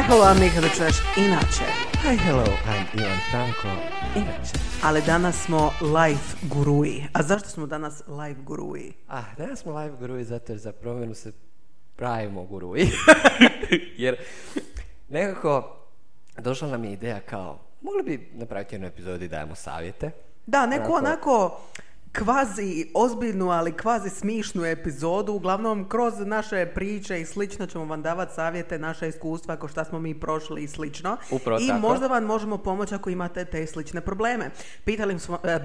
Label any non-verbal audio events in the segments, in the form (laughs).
Hi, hello, I'm Nika Češ, inače. Hi, hello, I'm Ivan Tanko. Inače. Ali danas smo live guruji. A zašto smo danas live guruji? Ah, danas smo live guruji zato jer za promjenu se pravimo guruji. (laughs) jer nekako došla nam je ideja kao, mogli bi napraviti jednu epizodu i dajemo savjete. Da, neko Onako- onako kvazi ozbiljnu, ali kvazi smišnu epizodu. Uglavnom, kroz naše priče i slično ćemo vam davati savjete, naša iskustva, ako šta smo mi prošli i slično. Upravo I tako. možda vam možemo pomoći ako imate te slične probleme. Pitali smo... e,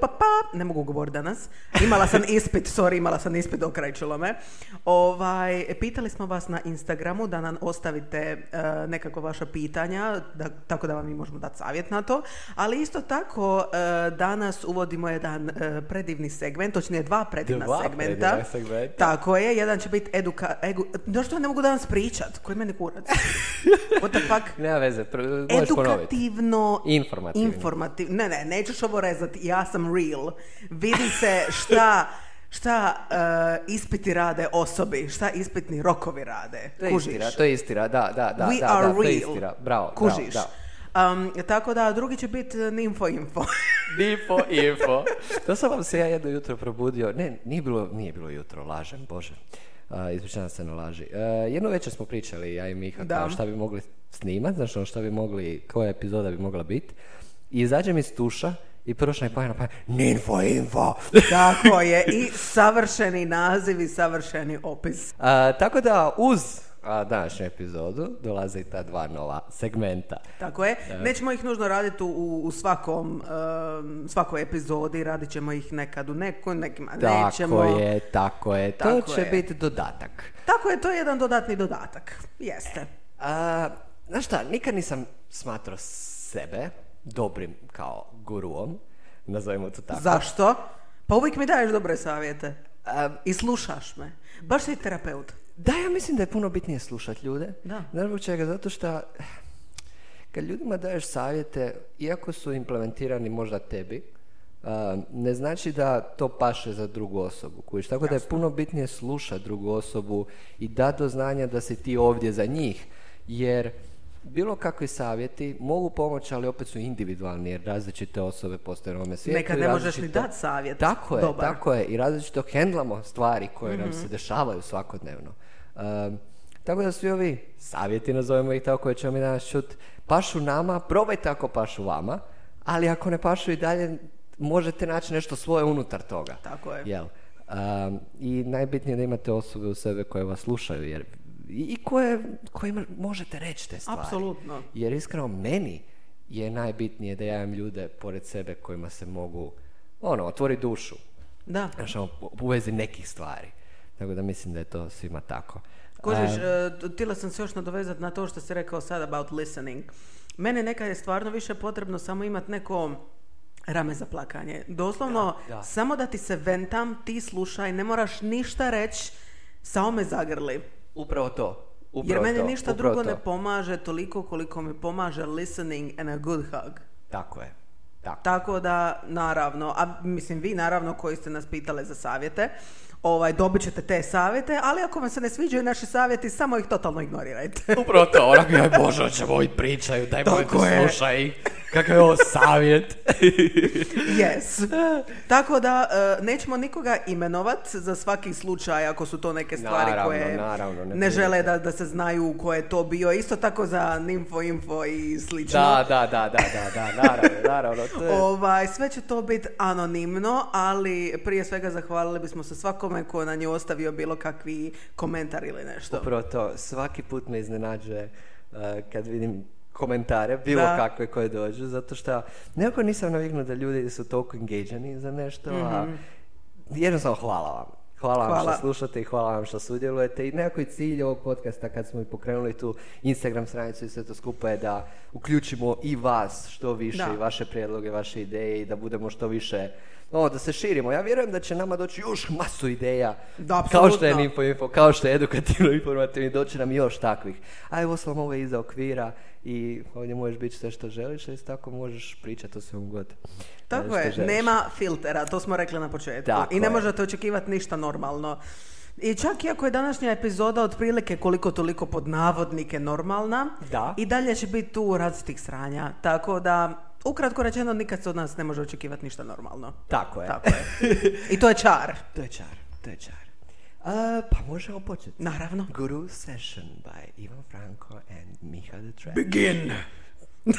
pa- pa, ne mogu govoriti danas. Imala sam ispit, sorry, imala sam ispit, okrajčilo me. Ovaj, pitali smo vas na Instagramu da nam ostavite e, nekako vaša pitanja, da, tako da vam mi možemo dati savjet na to. Ali isto tako, e, danas uvodimo jedan predivni segment, točnije dva predivna Dva segmenta. predivna segmenta. Tako je, jedan će biti eduka... Egu, zašto ne mogu danas pričat? Koji meni kurac? (laughs) What the fuck? Nema veze, možeš ponoviti. Edukativno... Informativno. Informativ- Ne, ne, nećeš ovo rezati, ja sam real. Vidi se šta šta e, ispiti rade osobi, šta ispitni rokovi rade. To je Kužiš? istina, to je istina, da, da, da, We da, are da, to je real. istina, bravo, Kužiš? bravo, Um, tako da, drugi će biti e, info info. da. Info, info. To sam vam se ja jedno jutro probudio, ne, nije bilo, nije bilo jutro, lažem, bože. Uh, ispričavam se na laži. Uh, jedno večer smo pričali, ja i Miha, Da. kao šta bi mogli snimat, znači ono šta bi mogli, koja epizoda bi mogla biti. I izađem iz tuša i prvo što mi paja na pamet, Ninfo info. (laughs) tako je, i savršeni naziv i savršeni opis. A, tako da uz a, današnju epizodu dolaze i ta dva nova segmenta. Tako je. Nećemo ih nužno raditi u, u svakom, um, svakoj epizodi, radit ćemo ih nekad u nekoj, nekima Tako nećemo. je, tako je. To Tako će je. biti dodatak. Tako je, to je jedan dodatni dodatak. Jeste. A, znaš šta, nikad nisam smatrao sebe dobrim kao guruom, nazovimo to tako. Zašto? Pa uvijek mi daješ dobre savjete. A, I slušaš me. Baš si terapeut. Da, ja mislim da je puno bitnije slušati ljude. Da. Zbog čega? Zato što kad ljudima daješ savjete, iako su implementirani možda tebi, a, ne znači da to paše za drugu osobu. Kužiš? Tako da je puno bitnije slušati drugu osobu i dati do znanja da si ti ovdje za njih. Jer bilo kakvi savjeti mogu pomoći, ali opet su individualni jer različite osobe postoje na ovome svijetu. Nekad ne možeš različito- ni dati savjet. Tako je, dobar. tako je. I različito hendlamo stvari koje nam Mhm. se dešavaju svakodnevno. Um, tako da svi ovi savjeti, nazovemo ih tako, koje ćemo mi danas čut, pašu nama, probajte ako pašu vama, ali ako ne pašu i dalje, možete naći nešto svoje unutar toga. Tako je. Jel? Um, I najbitnije je da imate osobe u sebe koje vas slušaju, jer i koje, kojima možete reći te stvari. Apsolutno. Jer iskreno meni je najbitnije da ja imam ljude pored sebe kojima se mogu ono, otvori dušu. Da. Znaš, u- u vezi nekih stvari. Tako da mislim da je to svima tako. Kužiš, A, e, htjela sam se još nadovezati na to što si rekao sad about listening. Mene nekad je stvarno više potrebno samo imati neko rame za plakanje. Doslovno, Da, da. samo da ti se ventam, ti slušaj, ne moraš ništa reći, samo me zagrli. upravo to. Jer Upravo meni to, ništa upravo drugo to. ne pomaže toliko koliko mi pomaže listening and a good hug. Tako je. Tako. Tako da, naravno, a mislim vi naravno koji ste nas pitali za savjete, ovaj, dobit ćete te savjete, ali ako vam se ne sviđaju naši savjeti, samo ih totalno ignorirajte. (laughs) Upravo to, onako, joj Bože, o čemu ovi pričaju, daj je. slušaj, kakav je ovo savjet. (laughs) Yes. Tako da, e, nećemo nikoga imenovat za svaki slučaj ako su to neke stvari Naravno, koje naravno, ne ne žele da, da se znaju ko je to bio. Isto tako za Nimfo Info i slično. da, da, da, da, da, da, naravno, naravno. To je... Ovaj, sve će to biti anonimno, ali prije svega zahvalili bismo se svakome ko nam je ostavio bilo kakvi komentar ili nešto. Upravo to, svaki put me iznenađuje uh, kad vidim komentare, bilo Da. kakve koje dođu, zato što nekako nisam naviknut da ljudi su toliko engageni za nešto, a jednostavno hvala vam. Hvala, vam Mhm. Hvala. što slušate i hvala vam što sudjelujete i nekako i cilj ovog podcasta kad smo i pokrenuli tu Instagram stranicu i sve to skupa je da uključimo i vas što više Da. i vaše prijedloge, vaše ideje i da budemo što više ono, da se širimo. Ja vjerujem da će nama doći još masu ideja Da, kao što je. Info Info, kao što je edukativno informativni, doći nam još takvih. A evo sam ovo iza okvira i ovdje možeš biti sve što želiš, a isto tako možeš pričati o svemu god. Tako što je, želiš. nema filtera, to smo rekli na početku. Tako I ne je. možete očekivati ništa normalno. I čak iako je današnja epizoda otprilike koliko toliko pod navodnike normalna, Da. i dalje će biti tu različitih sranja. Tako da, ukratko rečeno, nikad se od nas ne može očekivati ništa normalno. Tako je. Tako je. (laughs) I to je čar. To je čar, to je čar. A, pa možemo početi. Naravno. Guru Session by Ivan Franko and Miha the Trap. Begin. (laughs)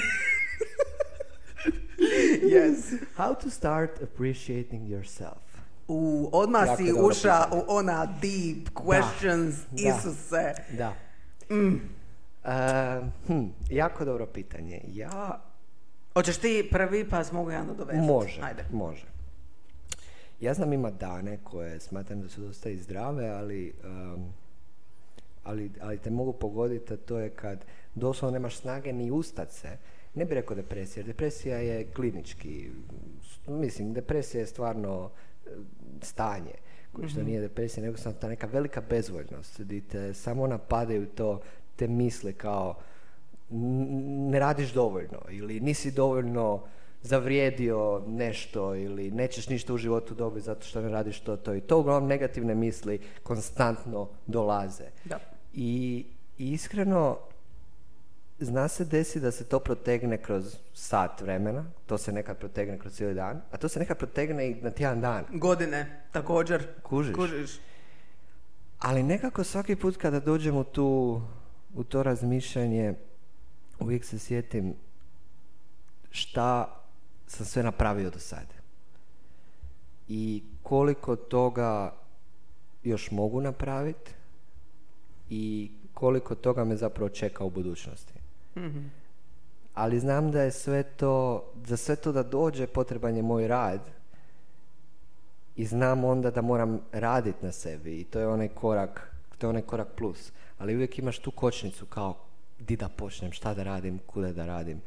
yes. How to start appreciating yourself. U, odmah Jako si uša u ona deep questions, da. Isuse. Da. Mm. A, hm, jako dobro pitanje. Ja Hoćeš ti prvi pa mogu ja nadovezati? Može, Ajde. može. Ja znam ima dane koje smatram da su dosta i zdrave, ali, um, ali, ali te mogu pogoditi, a to je kad doslovno nemaš snage ni ustat se. Ne bih rekao depresija, depresija je klinički, mislim, depresija je stvarno e, stanje, koje što nije depresija, nego samo ta neka velika bezvoljnost, gdje te samo napadaju to, te misle kao ne radiš dovoljno ili nisi dovoljno zavrijedio nešto ili nećeš ništa u životu dobiti zato što ne radiš to, to i to. Uglavnom negativne misli konstantno dolaze. Da. I, i iskreno zna se desi da se to protegne kroz sat vremena, to se nekad protegne kroz cijeli dan, a to se nekad protegne i na tjedan dan. Godine, također. Kužiš? Kužiš. Ali nekako svaki put kada dođem u, tu, u to razmišljanje, uvijek se sjetim šta sam sve napravio do sada. I koliko toga još mogu napraviti i koliko toga me zapravo čeka u budućnosti. Mhm. Ali znam da je sve to, za sve to da dođe potreban je moj rad i znam onda da moram raditi na sebi i to je onaj korak, to je onaj korak plus. Ali uvijek imaš tu kočnicu kao di da počnem, šta da radim, kuda da radim.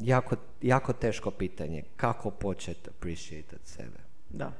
Jako, jako teško pitanje. Kako početi appreciate sebe? Da.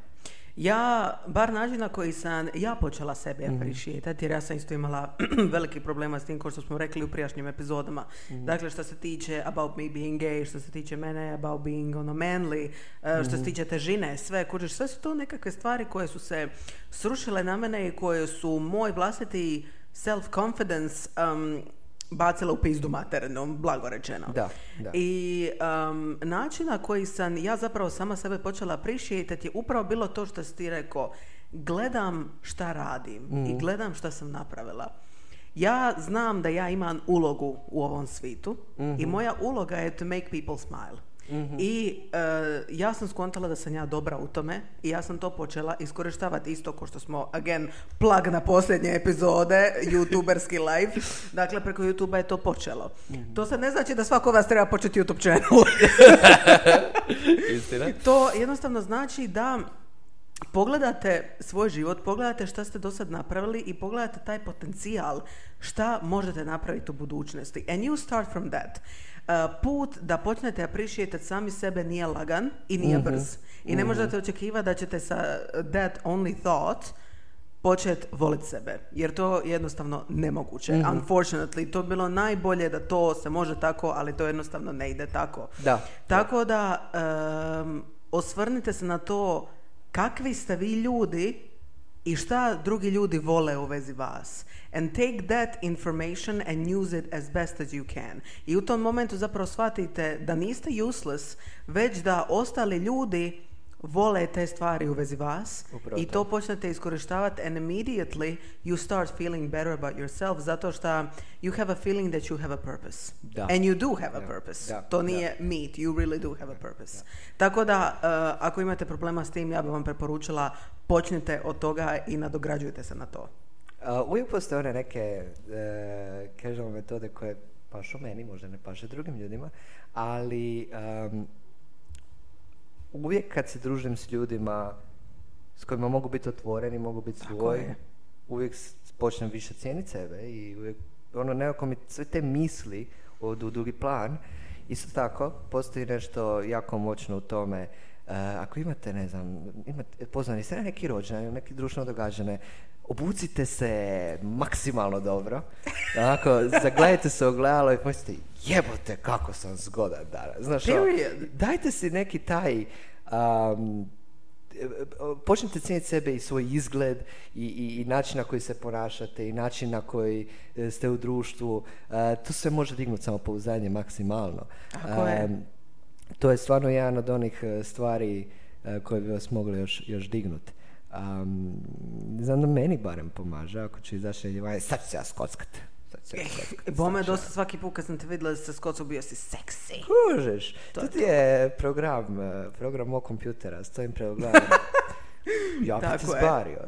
Ja, bar način na koji sam ja počela sebe Mhm. appreciatati, jer ja sam isto imala (clears throat) veliki problema s tim, kao što smo rekli u prijašnjim epizodama. Mhm. Dakle, što se tiče about me being gay, što se tiče mene about being ono manly, uh, što Mhm. se tiče težine, sve, kužiš, sve su to nekakve stvari koje su se srušile na mene i koje su moj vlastiti self-confidence um, bacile u pizdu materinu, blago rečeno. Da, da. I um, način na koji sam ja zapravo sama sebe počela appreciate je upravo bilo to što si ti rekao. Gledam šta radim i gledam šta sam napravila. Ja znam da ja imam ulogu u ovom svitu i moja uloga je to make people smile. I e, ja sam skontala da sam ja dobra u tome i ja sam to počela iskorištavati isto kao što smo, again, plug na posljednje epizode, youtuberski (laughs) live. Dakle, preko youtube je to počelo. To sad ne znači da svako vas treba početi YouTube channel. (laughs) Istina? (laughs) to jednostavno znači da pogledate svoj život, pogledate šta ste do sad napravili i pogledate taj potencijal šta možete napraviti u budućnosti. And you start from that. Uh, put da počnete appreciate sami sebe nije lagan i nije brz. I ne možete očekivati da ćete sa that only thought počet voliti sebe. Jer to je jednostavno nemoguće. Unfortunately, to bi bilo najbolje da to se može tako, ali to jednostavno ne ide tako. Da. Tako da em, osvrnite se na to kakvi ste vi ljudi i šta drugi ljudi vole u vezi vas. And take that information and use it as best as you can. I u tom momentu zapravo shvatite da niste useless, već da ostali ljudi vole te stvari u vezi vas Upravo i to. počnete iskorištavati and immediately you start feeling better about yourself zato što you have a feeling that you have a purpose. Da. And you do have a Da, purpose. da, to da. nije meat, you really do have a purpose. Tako da, uh, ako imate problema s tim, ja bih vam preporučila počnite od toga i nadograđujte se na to. Uh, uvijek postoje one neke uh, casual metode koje pašu meni, možda ne paše drugim ljudima, ali um, uvijek kad se družim s ljudima s kojima mogu biti otvoreni, mogu biti svoj, je. uvijek počnem više cijeniti sebe i uvijek, ono, nekako mi sve te misli odu u drugi plan. Isto tako, postoji nešto jako moćno u tome Uh, ako imate, ne znam, imate, pozvani ste na neki rođendan ili neki društveno događane, obucite se maksimalno dobro. Onako, zagledajte se ogledalo i pomislite, jebote kako sam zgodan danas. Znaš, ono, Period. dajte si neki taj um, počnite cijeniti sebe i svoj izgled i, i, i način na koji se ponašate i način na koji e, ste u društvu. E, to sve može dignuti samopouzdanje maksimalno. Je. E, to je stvarno jedan od onih e, stvari koje bi vas mogli još, još dignuti. Um, znam da meni barem pomaže ako ću izaći van, sad ću se ja skockat. Sad ću se ja skockat, Bome ću ja- dosta svaki put kad sam te vidjela da se skocu bio si seksi. Kužeš, To to, je ti je program, eh, program mog kompjutera, stojim pred ogledalom. (laughs) ja bi te Tako je. zbario.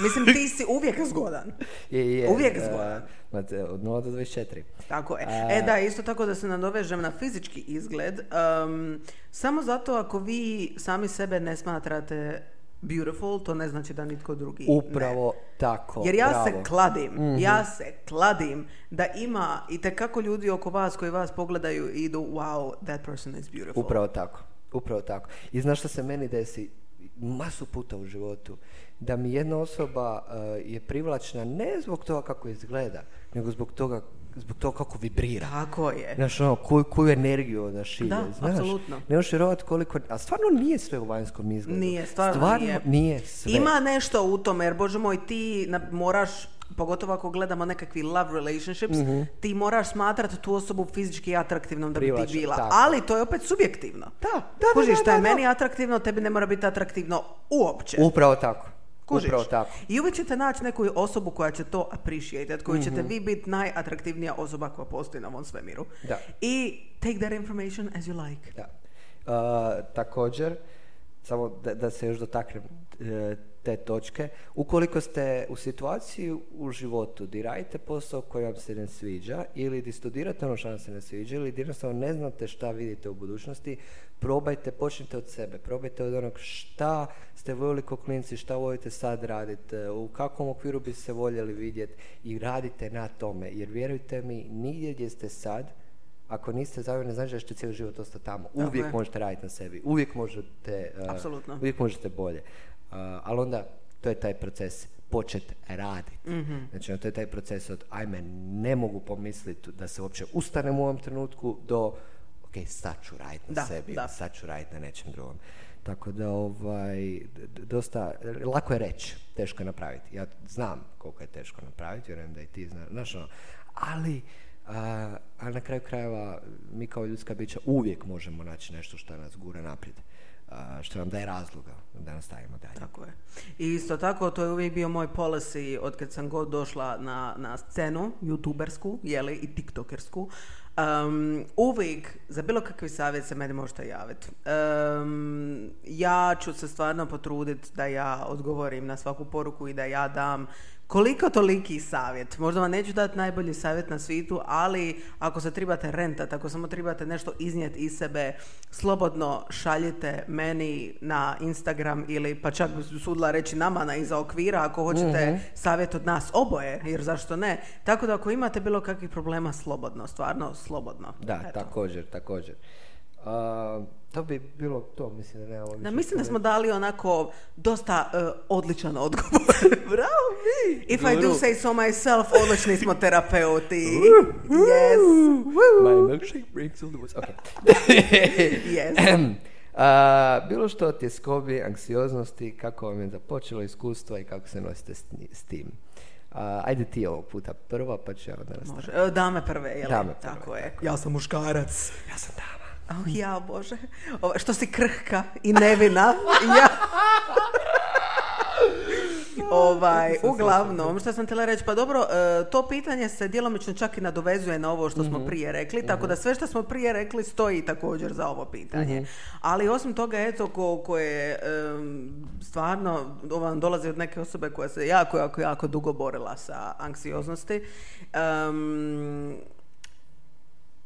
Mislim, ti si uvijek zgodan. (laughs) Je, je, Uvijek eh, zgodan. te- od 0 do 24. Tako je. E da, isto tako da se nadovežem na fizički izgled. um, samo zato ako vi sami sebe ne smatrate beautiful, to ne znači da nitko drugi ne. Upravo tako, Jer ja bravo. se kladim, ja se kladim da ima i kako ljudi oko vas koji vas pogledaju i idu wow, that person is beautiful. Upravo tako, upravo tako. I znaš što se meni desi masu puta u životu? Da mi jedna osoba eh, je privlačna ne zbog toga kako izgleda, nego zbog toga, zbog toga kako vibrira. Tako je. Znaš, ono, koju, koju energiju ona šilje, Da, znaš. apsolutno. Ne možeš vjerovati koliko... A stvarno nije sve u vanjskom izgledu. Nije, stvarno nije. nije sve. Ima nešto u tome, jer bože moj, ti na- moraš, pogotovo ako gledamo nekakvi love relationships, ti moraš smatrati tu osobu fizički atraktivnom da bi ti bila. tako. Ali to je opet subjektivno. Da, da, da, Kužiš, da, je da, da. meni atraktivno, tebi ne mora biti atraktivno uopće. Upravo tako. Kužiš? Upravo tako. I uvijek ćete naći neku osobu koja će to appreciate, koju ćete Mhm. vi biti najatraktivnija osoba koja postoji na ovom svemiru. Da. I take that information as you like. Da. Uh, također, samo da, da se još dotaknem e, te točke, ukoliko ste u situaciji u životu di radite posao koji vam se ne sviđa ili di studirate ono što vam se ne sviđa ili di jednostavno ne znate šta vidite u budućnosti, probajte, počnite od sebe, probajte od onog šta ste voljeli kao klinci, šta volite sad raditi, u kakvom okviru bi se voljeli vidjeti i radite na tome, jer vjerujte mi, nigdje gdje ste sad, ako niste zadovoljni, znači da ćete cijeli život ostati tamo. Uvijek je. možete raditi na sebi. Uvijek možete... uh. Uvijek možete bolje. Uh, ali onda, to je taj proces počet raditi. Mhm. Znači, ono, to je taj proces od, ajme, ne mogu pomisliti da se uopće ustanem u ovom trenutku do, ok, sad ću raditi na Da, sebi, da. sad ću raditi na nečem drugom. Tako da, ovaj, dosta, lako je reći, teško je napraviti. Ja znam koliko je teško napraviti, vjerujem da i ti znaš, znaš ono, ali, a, ali na kraju krajeva mi kao ljudska bića uvijek možemo naći nešto što nas gura naprijed, a, što nam daje razloga da nastavimo dalje. Tako je. I isto tako, to je uvijek bio moj policy od kad sam god došla na, na scenu, youtubersku, jeli, i tiktokersku. Um, uvijek, za bilo kakvi savjet se meni možete javiti. Um, ja ću se stvarno potruditi da ja odgovorim na svaku poruku i da ja dam koliko toliki savjet. Možda vam neću dati najbolji savjet na svijetu, ali ako se trebate rentat, ako samo trebate nešto iznijeti iz sebe, slobodno šaljite meni na Instagram ili pa čak bi usudila reći nama na iza okvira ako hoćete savjet od nas oboje, jer zašto ne. Tako da ako imate bilo kakvih problema, slobodno, stvarno slobodno. Da, Eto. također, također. A, to bi bilo to, mislim da nemamo Da, više mislim da smo dali onako dosta e, odličan odgovor. (laughs) Bravo, mi! If I do Guru. say so myself, odlični smo terapeuti. yes. My milkshake brings all the boys. Okay. (laughs) Yes. A, bilo što od tjeskobi, anksioznosti, kako vam je započelo iskustvo i kako se nosite s, s tim. A, ajde ti ovog puta prva, pa ću ja onda nastaviti. Može. E, Dame prve, jel? Dame prve, Tako je. tako Ja sam muškarac. Ja sam dama. Oh, ja, Bože. Ovo, što si krhka i nevina. ja. Ovaj, uglavnom, što sam htjela reći, pa dobro, e, to pitanje se djelomično čak i nadovezuje na ovo što smo prije rekli, tako da sve što smo prije rekli stoji također za ovo pitanje. Ali osim toga, eto, ko, ko je stvarno, ovo vam dolazi od neke osobe koja se jako, jako, jako dugo borila sa anksioznosti. Em,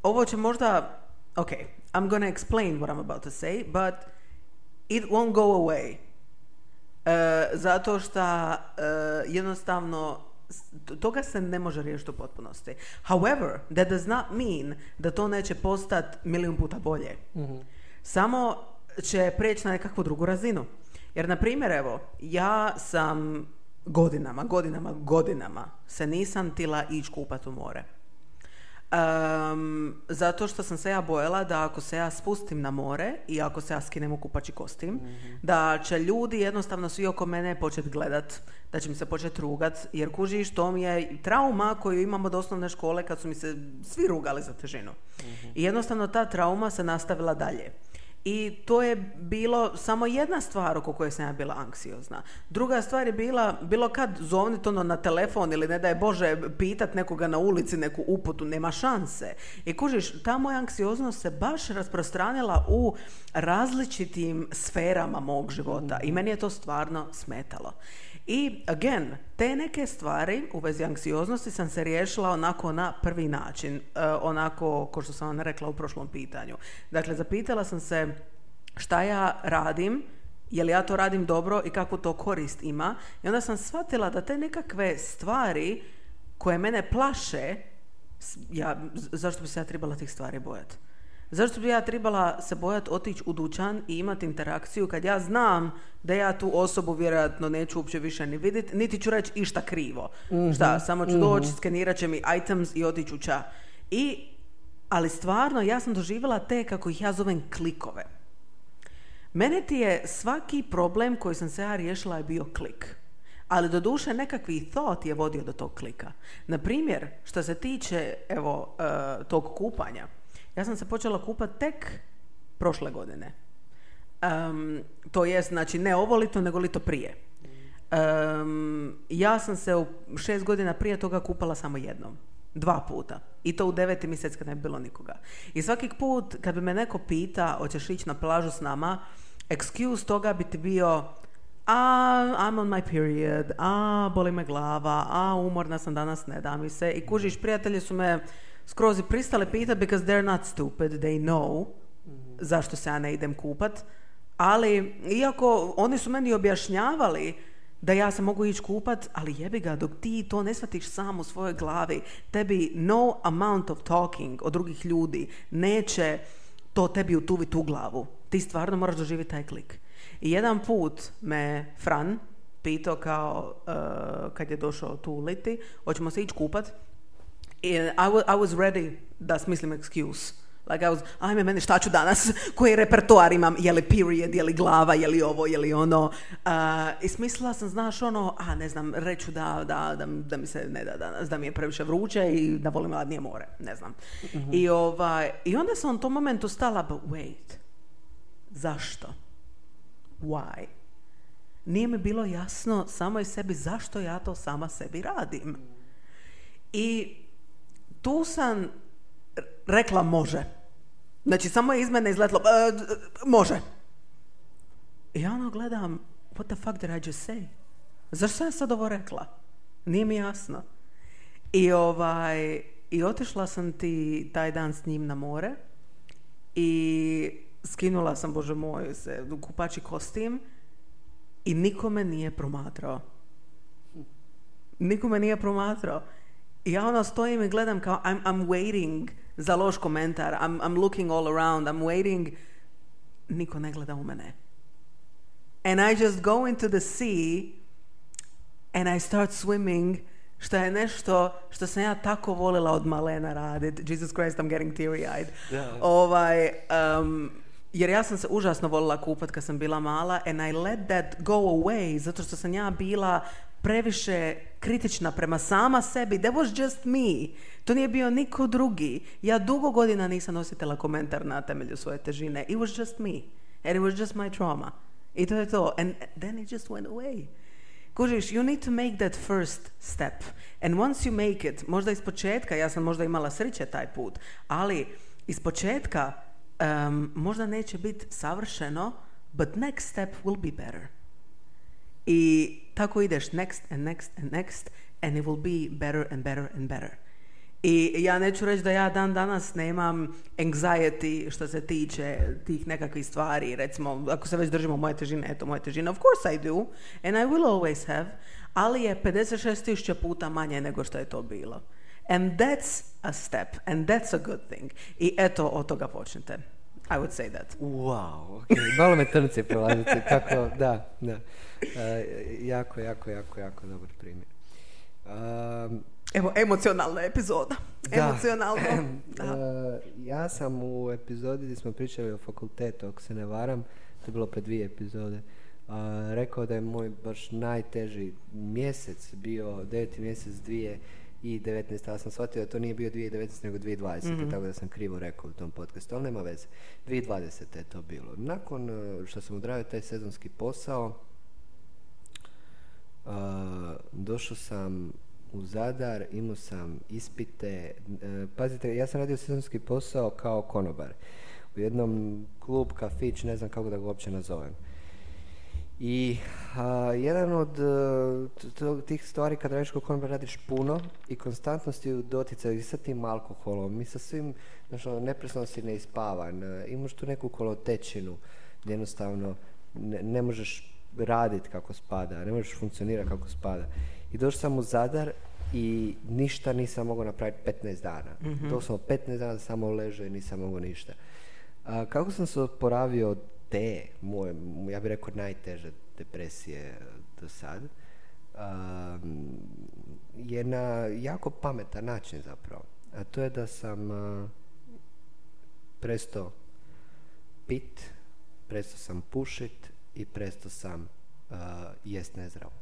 ovo će možda, ok, I'm gonna explain what I'm about to say, but it won't go away. E, zato što e, jednostavno toga se ne može riješiti u potpunosti. However, that does not mean da to neće postati milijun puta bolje. Samo će preći na nekakvu drugu razinu. Jer, na primjer, evo, ja sam godinama, godinama, godinama se nisam tila ići kupat u more. Um, zato što sam se ja bojala da ako se ja spustim na more i ako se ja skinem u kupači kostim, da će ljudi jednostavno svi oko mene početi gledat, da će mi se početi rugat, jer kužiš, to mi je trauma koju imamo od osnovne škole kad su mi se svi rugali za težinu. I jednostavno ta trauma se nastavila dalje. I to je bilo samo jedna stvar oko koje sam ja bila anksiozna. Druga stvar je bila, bilo kad zovnit ono na telefon ili ne da je Bože pitat nekoga na ulici neku uputu, nema šanse. I kužiš, ta moja anksioznost se baš rasprostranila u različitim sferama mog života i meni je to stvarno smetalo. I again, te neke stvari u vezi anksioznosti sam se riješila onako na prvi način, e, onako ko što sam vam rekla u prošlom pitanju. Dakle, zapitala sam se šta ja radim, je li ja to radim dobro i kakvu to korist ima. I onda sam shvatila da te nekakve stvari koje mene plaše, ja, zašto bi se ja trebala tih stvari bojati? Zašto bi ja trebala se bojati otići u dućan i imati interakciju kad ja znam da ja tu osobu vjerojatno neću uopće više ni vidjeti, niti ću reći išta krivo. mm Šta, samo ću doći, mm skenirat će mi items i otići u ča. I, ali stvarno, ja sam doživjela te, kako ih ja zovem, klikove. Mene ti je svaki problem koji sam se ja riješila je bio klik. Ali do duše nekakvi thought je vodio do tog klika. Na primjer, što se tiče evo, uh, tog kupanja, ja sam se počela kupati tek prošle godine. Um, to jest, znači, ne ovo lito, nego lito prije. Um, ja sam se u šest godina prije toga kupala samo jednom. Dva puta. I to u deveti mjesec kad ne bi bilo nikoga. I svaki put kad bi me neko pita hoćeš ići na plažu s nama, excuse toga bi ti bio a, I'm on my period, a, boli me glava, a, umorna sam danas, ne da mi se. I kužiš, prijatelji su me skroz i pristale pitati because they're not stupid, they know zašto se ja ne idem kupat. Ali, iako oni su meni objašnjavali da ja se mogu ići kupat, ali jebi ga, dok ti to ne shvatiš sam u svojoj glavi, tebi no amount of talking od drugih ljudi neće to tebi utuviti u glavu. Ti stvarno moraš doživjeti taj klik. I jedan put me Fran pitao kao uh, kad je došao tu liti, hoćemo se ići kupat i I, was, I was ready da smislim excuse. Like I was, ajme meni šta ću danas, (laughs) koji repertoar imam, je li period, je li glava, je li ovo, je li ono. Uh, I smislila sam, znaš, ono, a ne znam, reću da, da, da, da mi se ne da danas, da mi je previše vruće i da volim ladnije more, ne znam. Mm-hmm. I, ovaj, I onda sam u tom momentu stala, but wait, zašto? Why? Nije mi bilo jasno samo i sebi zašto ja to sama sebi radim. I tu sam rekla može. Znači, samo je iz mene izletlo, e, može. I ja ono gledam, what the fuck did I just say? Zašto sam sad ovo rekla? Nije mi jasno. I ovaj, i otišla sam ti taj dan s njim na more i skinula sam, bože moj, se kupači kostim i nikome nije promatrao. Nikome nije promatrao. I ja ono stojim i gledam kao I'm, I'm waiting za loš komentar. I'm, I'm looking all around. I'm waiting. Niko ne gleda u mene. And I just go into the sea and I start swimming što je nešto što sam ja tako volila od malena radit. Jesus Christ, I'm getting teary-eyed. Yeah. Ovaj, um, jer ja sam se užasno volila kupat kad sam bila mala and I let that go away zato što sam ja bila previše kritična prema sama sebi. That was just me. To nije bio niko drugi. Ja dugo godina nisam osjetila komentar na temelju svoje težine. It was just me. And it was just my trauma. I to je to. And then it just went away. Kužiš, you need to make that first step. And once you make it, možda iz početka, ja sam možda imala sreće taj put, ali iz početka um, možda neće biti savršeno, but next step will be better. I tako ideš next and next and next and it will be better and better and better. I ja neću reći da ja dan danas nemam anxiety što se tiče tih nekakvih stvari. Recimo, ako se već držimo moje težine, eto moje težine, of course I do. And I will always have. Ali je 56.000 puta manje nego što je to bilo. And that's a step. And that's a good thing. I eto, od toga počnete. I would say that. Wow, okay. malo me trnci prolaziti, kako, da, da. Uh, jako, jako, jako, jako dobar primjer. Um, Evo, emocionalna epizoda. Da. Emocionalno. Da. E, ja sam u epizodi gdje smo pričali o fakultetu, ako se ne varam, to je bilo pred dvije epizode, a, rekao da je moj baš najteži mjesec bio, deveti mjesec dvije i 19. Ja sam shvatio da to nije bio 2019. nego 2020. Tako da sam krivo rekao u tom podcastu, ali nema veze. 2020. je to bilo. Nakon e, što sam odradio taj sezonski posao, a, došao sam u Zadar, imao sam ispite. e, pazite, ja sam radio sezonski posao kao konobar. U jednom klub, kafić, ne znam kako da ga uopće nazovem. I a, jedan od t- t- tih stvari kad radiš konobar radiš puno i konstantno si u doticaju i sa tim alkoholom i sa svim, znači neprestano si neispavan, e, imaš tu neku kolotečinu gdje jednostavno ne, ne možeš raditi kako spada, ne možeš funkcionirati kako spada. I došao sam u Zadar i ništa nisam mogao napraviti 15 dana. Doslovno 15 dana samo ležao i nisam mogao ništa. A, kako sam se oporavio od te moje, ja bih rekao najteže depresije do sad, um, je na jako pametan način zapravo. A to je da sam a, prestao pit, prestao sam pušit i prestao sam a, jest nezdravo.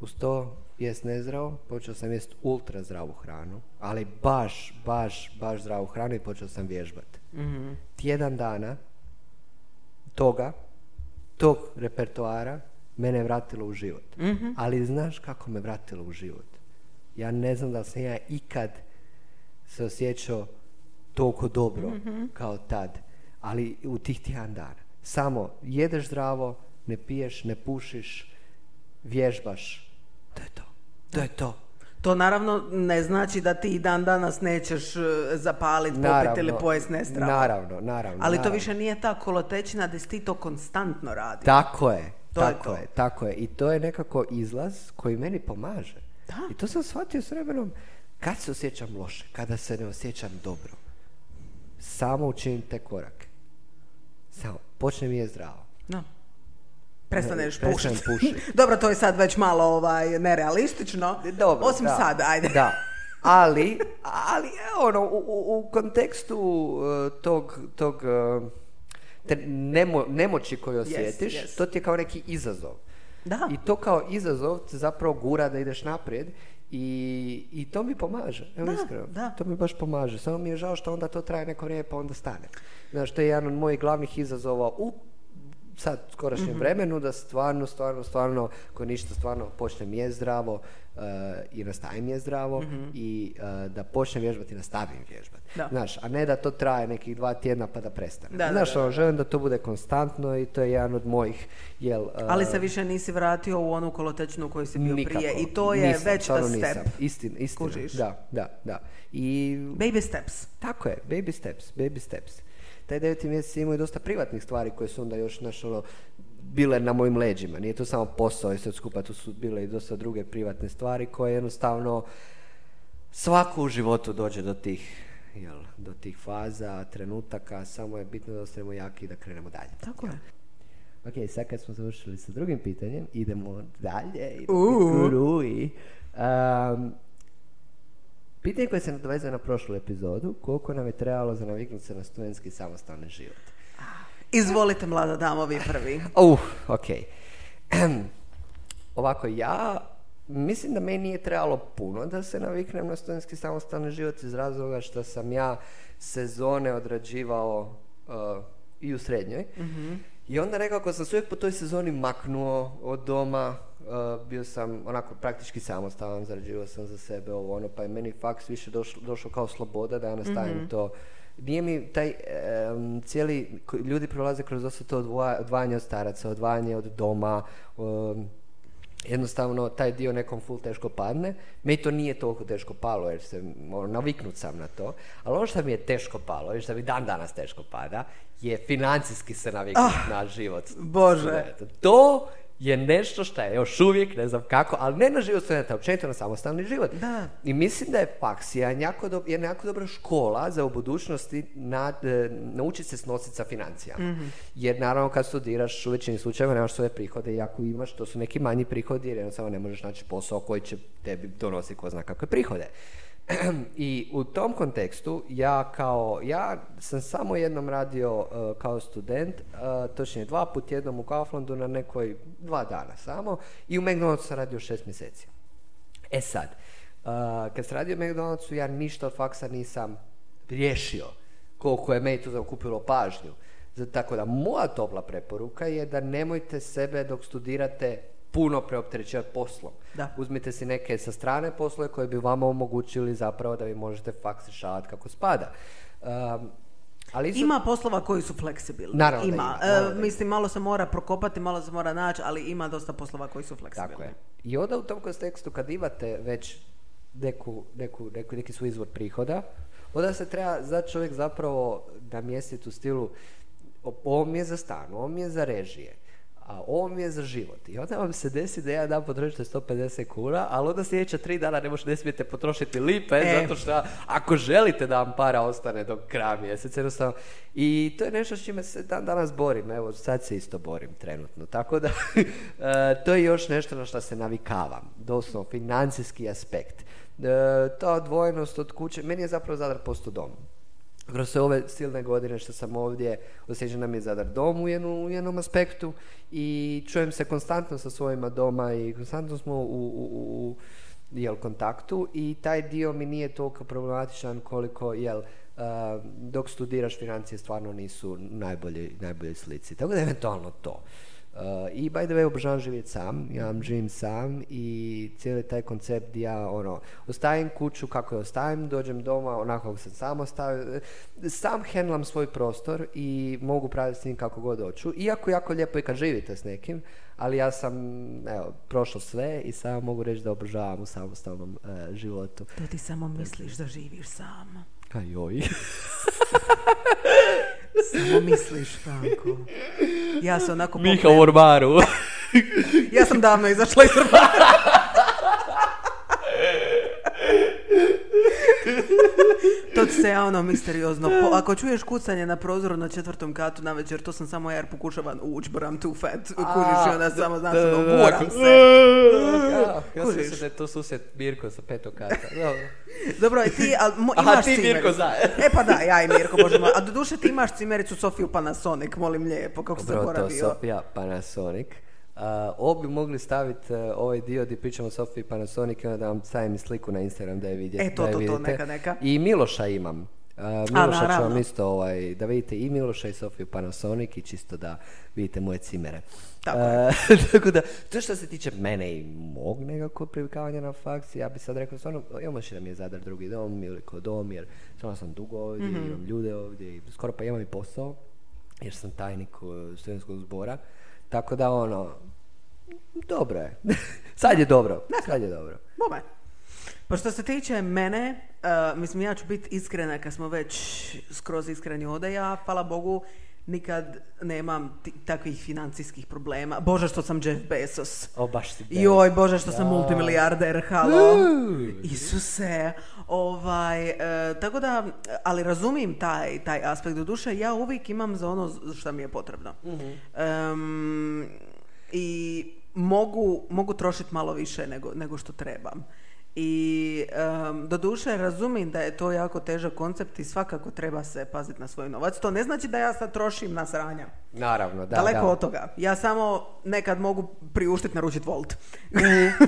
Uz to jest nezdravo, počeo sam jest ultra zdravu hranu, ali baš, baš, baš zdravu hranu i počeo sam vježbati. Tjedan dana toga, tog repertoara, mene je vratilo u život. Ali znaš kako me vratilo u život? Ja ne znam da sam ja ikad se osjećao toliko dobro kao tad, ali u tih tjedan dana. Samo jedeš zdravo, ne piješ, ne pušiš, vježbaš. To je to. To je to. To naravno ne znači da ti i dan danas nećeš e, zapaliti, popiti ili pojest nezdravo. Naravno, naravno. Ali to više nije ta kolotečina da ti to konstantno radi. Tako je, To je tako to. je, tako je. I to je nekako izlaz koji meni pomaže. Da. I to sam shvatio s vremenom kad se osjećam loše, kada se ne osjećam dobro. Samo učinim te korake. Samo, počne mi je zdravo. Prestaneš pušiti. pušiti. (laughs) Dobro, to je sad već malo ovaj, nerealistično. Dobro, Osim da, sad, ajde. Da. Ali, ali ono, u, u, u kontekstu uh, tog, tog uh, te nemo, nemoći koju osjetiš, yes. to ti je kao neki izazov. Da. I to kao izazov te zapravo gura da ideš naprijed i, i to mi pomaže, evo Da, iskreno. da. To mi baš pomaže. Samo mi je žao što onda to traje neko vrijeme pa onda stane. Znaš, to je jedan od mojih glavnih izazova u sad skorašnjem vremenu da stvarno, stvarno, stvarno, ko ništa stvarno počnem je zdravo eh, i nastavim je zdravo i eh, da počnem vježbati i nastavim vježbati. Da. Znaš, a ne da to traje nekih dva tjedna pa da prestane. Da, Znaš, da, ono, da. želim da to bude konstantno i to je jedan od mojih, jel... eh, Ali se više nisi vratio u onu kolotečnu u kojoj si bio Nikako. prije. I to je Nisam, već step. nisam. Istina, istina. Kužiš? Da, da, da. I Baby steps. tako je, baby steps, baby steps. Taj deveti mjesec imao i dosta privatnih stvari koje su onda još znaš, ono, bile na mojim leđima. Nije to samo posao i sve skupa, tu su bile i dosta druge privatne stvari koje jednostavno svako u životu dođe do tih jel, do tih faza, trenutaka, samo je bitno da ostanemo jaki i da krenemo dalje. Tako je. Ok, sad kad smo završili sa drugim pitanjem, idemo dalje. Idemo. Um, pitanje koje se nadovezuje na prošlu epizodu, koliko nam je trebalo za naviknuti se na studentski samostalni život? Izvolite, mlada damo, vi prvi. (laughs) Uh, ok. Ovako, ja mislim da meni nije trebalo puno da se naviknem na studentski samostalni život iz razloga što sam ja sezone odrađivao uh, i u srednjoj. I onda nekako sam se uvijek po toj sezoni maknuo od doma, uh, bio sam onako praktički samostalan, zarađivao sam za sebe ovo ono, pa je meni faks više došlo, došlo kao sloboda da ja nastavim to. Nije mi taj em, cijeli, ljudi prolaze kroz dosta to odvoja- odvajanje od staraca, odvajanje od doma, um, jednostavno taj dio nekom full teško padne. Meni to nije toliko teško palo jer se ono, naviknut sam na to. Ali ono što mi je teško palo i što mi dan danas teško pada je financijski se naviknuti na život. Bože. To je nešto što je još uvijek, ne znam kako, ali ne na život studenta, općenito na samostalni život. Da. I mislim da je jedan jako, dob- jedna jako dobra škola za u budućnosti na, e, naučiti se snositi sa financijama. Jer naravno kad studiraš u većini slučajeva nemaš svoje prihode i ako imaš, to su neki manji prihodi jer jednostavno ne možeš naći posao koji će tebi donositi ko zna kakve prihode. I u tom kontekstu ja kao, ja sam samo jednom radio e, kao student, uh, točnije dva put jednom u Kauflandu na nekoj dva dana samo i u McDonald'su sam radio šest mjeseci. E sad, uh, kad sam radio u McDonald'su ja ništa od faksa nisam riješio koliko je meni to zakupilo pažnju. Tako da moja topla preporuka je da nemojte sebe dok studirate puno preopterećivati poslom. Da. Uzmite si neke sa strane poslove koje bi vama omogućili zapravo da vi možete faks rješavati kako spada. Um, ali isto- Ima poslova koji su fleksibilni. Naravno da ima. ima, E, naravno ima. mislim, malo se mora prokopati, malo se mora naći, ali ima dosta poslova koji su fleksibilni. Tako je. I onda u tom kontekstu kad imate već neku, neku, neku, neki svoj izvor prihoda, onda se treba za čovjek zapravo namjestiti u stilu ovo mi je za stan, ovo mi je za režije, a ovo mi je za život. I onda vam se desi da jedan dan potrošite 150 kuna, ali onda sljedeća tri dana ne možete, ne smijete potrošiti lipe, E. zato što ako želite da vam para ostane do kraja mjeseca, jednostavno. I to je nešto s čime se dan danas borim, evo sad se isto borim trenutno. Tako da, (laughs) e, to je još nešto na što se navikavam, doslovno financijski aspekt. E, ta odvojenost od kuće, meni je zapravo Zadar postao dom. Kroz sve ove silne godine što sam ovdje, osjećam nam je Zadar dom u, jednu, u jednom aspektu i čujem se konstantno sa svojima doma i konstantno smo u, u, u, jel, kontaktu i taj dio mi nije toliko problematičan koliko jel, a, dok studiraš financije stvarno nisu najbolje, najbolje slici. Tako da eventualno to. Uh, I by the way, obožavam živjeti sam, ja vam živim sam i cijeli taj koncept gdje ja ono, ostavim kuću kako je ostavim, dođem doma onako kako sam sam ostavio, sam hendlam svoj prostor i mogu praviti s njim kako god hoću, iako jako lijepo i kad živite s nekim, ali ja sam, evo, prošao sve i samo mogu reći da obožavam u samostalnom e, životu. To ti samo misliš da živiš sam. Kaj joj. (laughs) Samo misliš, Franko. Ja se onako Miha u ormaru. Ja sam davno izašla iz ormara. To ti se ja ono misteriozno... Po, ako čuješ kucanje na prozoru na četvrtom katu na večer, to sam samo jer pokušavam ući, but I'm too fat. Kužiš i onda samo znaš ono, guram se. (laughs) Ja, sam da je to susjed Mirko sa petog kata. Dobro. Dobro, i ti, ali mo, Aha, imaš ti, cimericu. Mirko, zajedno. E pa da, ja i Mirko, bože moj. A doduše ti imaš cimericu Sofiju Panasonic, molim lijepo, kako se Dobro, to zaboravio. Sofija Panasonic. Uh, ovo bi mogli staviti uh, ovaj dio gdje pričamo o Sofiji Panasonic i onda da vam stavim sliku na Instagram da je vidite. E, to, to, to, neka, neka. I Miloša imam. Uh, Miloša ću naravno. vam isto ovaj, da vidite i Miloša i Sofiju Panasonic i čisto da vidite moje cimere. Tako (laughs) tako da, to što se tiče mene i mog nekakvog privikavanja na faks, ja bih sad rekao stvarno, imamo još da mi je Zadar drugi dom ili ko dom, jer stvarno sam dugo ovdje, Mhm. imam ljude ovdje i skoro pa imam i posao, jer sam tajnik studentskog zbora. Tako da ono, dobro je. (laughs) sad je dobro. Sad je dobro. Bome. Pa što se tiče mene, uh, mislim ja ću biti iskrena kad smo već skroz iskreni ovdje, ja, hvala Bogu, nikad nemam takvih financijskih problema. Bože što sam Jeff Bezos. O, baš si bad. Joj, Bože što sam multimilijarder, halo. Isuse, ovaj, e, tako da, ali razumijem taj, taj aspekt do duše, ja uvijek imam za ono što mi je potrebno. Em, I mogu, mogu trošiti malo više nego, nego što trebam. I um, do duše razumijem da je to jako težak koncept i svakako treba se paziti na svoj novac. To ne znači da ja sad trošim na sranja. Naravno, da. Daleko da. od toga. Ja samo nekad mogu priuštiti naručiti Volt.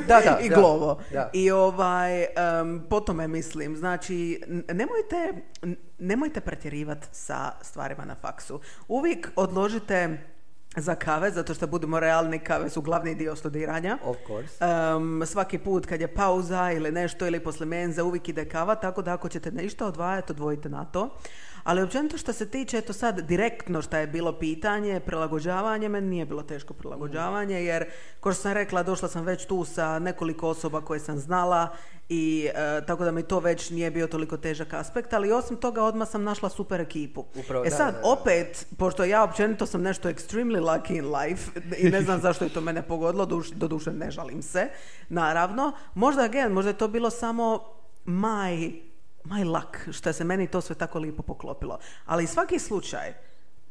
Da, da, (laughs) I Glovo. da. I ovaj, em, po tome mislim, znači, nemojte, nemojte pretjerivati sa stvarima na faksu. Uvijek odložite za kave, zato što budemo realni, kave su glavni dio studiranja. Of course. Em, svaki put kad je pauza ili nešto ili poslije menze uvijek ide kava, tako da ako ćete nešto odvajati, odvojite na to. Ali općenito što se tiče, eto sad direktno što je bilo pitanje, prilagođavanje, meni nije bilo teško prilagođavanje, jer, kao što sam rekla, došla sam već tu sa nekoliko osoba koje sam znala i e, tako da mi to već nije bio toliko težak aspekt, ali osim toga odmah sam našla super ekipu. Upravo, e da, sad, da, da. opet, pošto ja općenito sam nešto extremely lucky in life i ne znam (laughs) zašto je to mene pogodilo, duš, doduše ne žalim se, naravno. Možda, again, možda je to bilo samo my, my luck, što se meni to sve tako lijepo poklopilo. Ali svaki slučaj,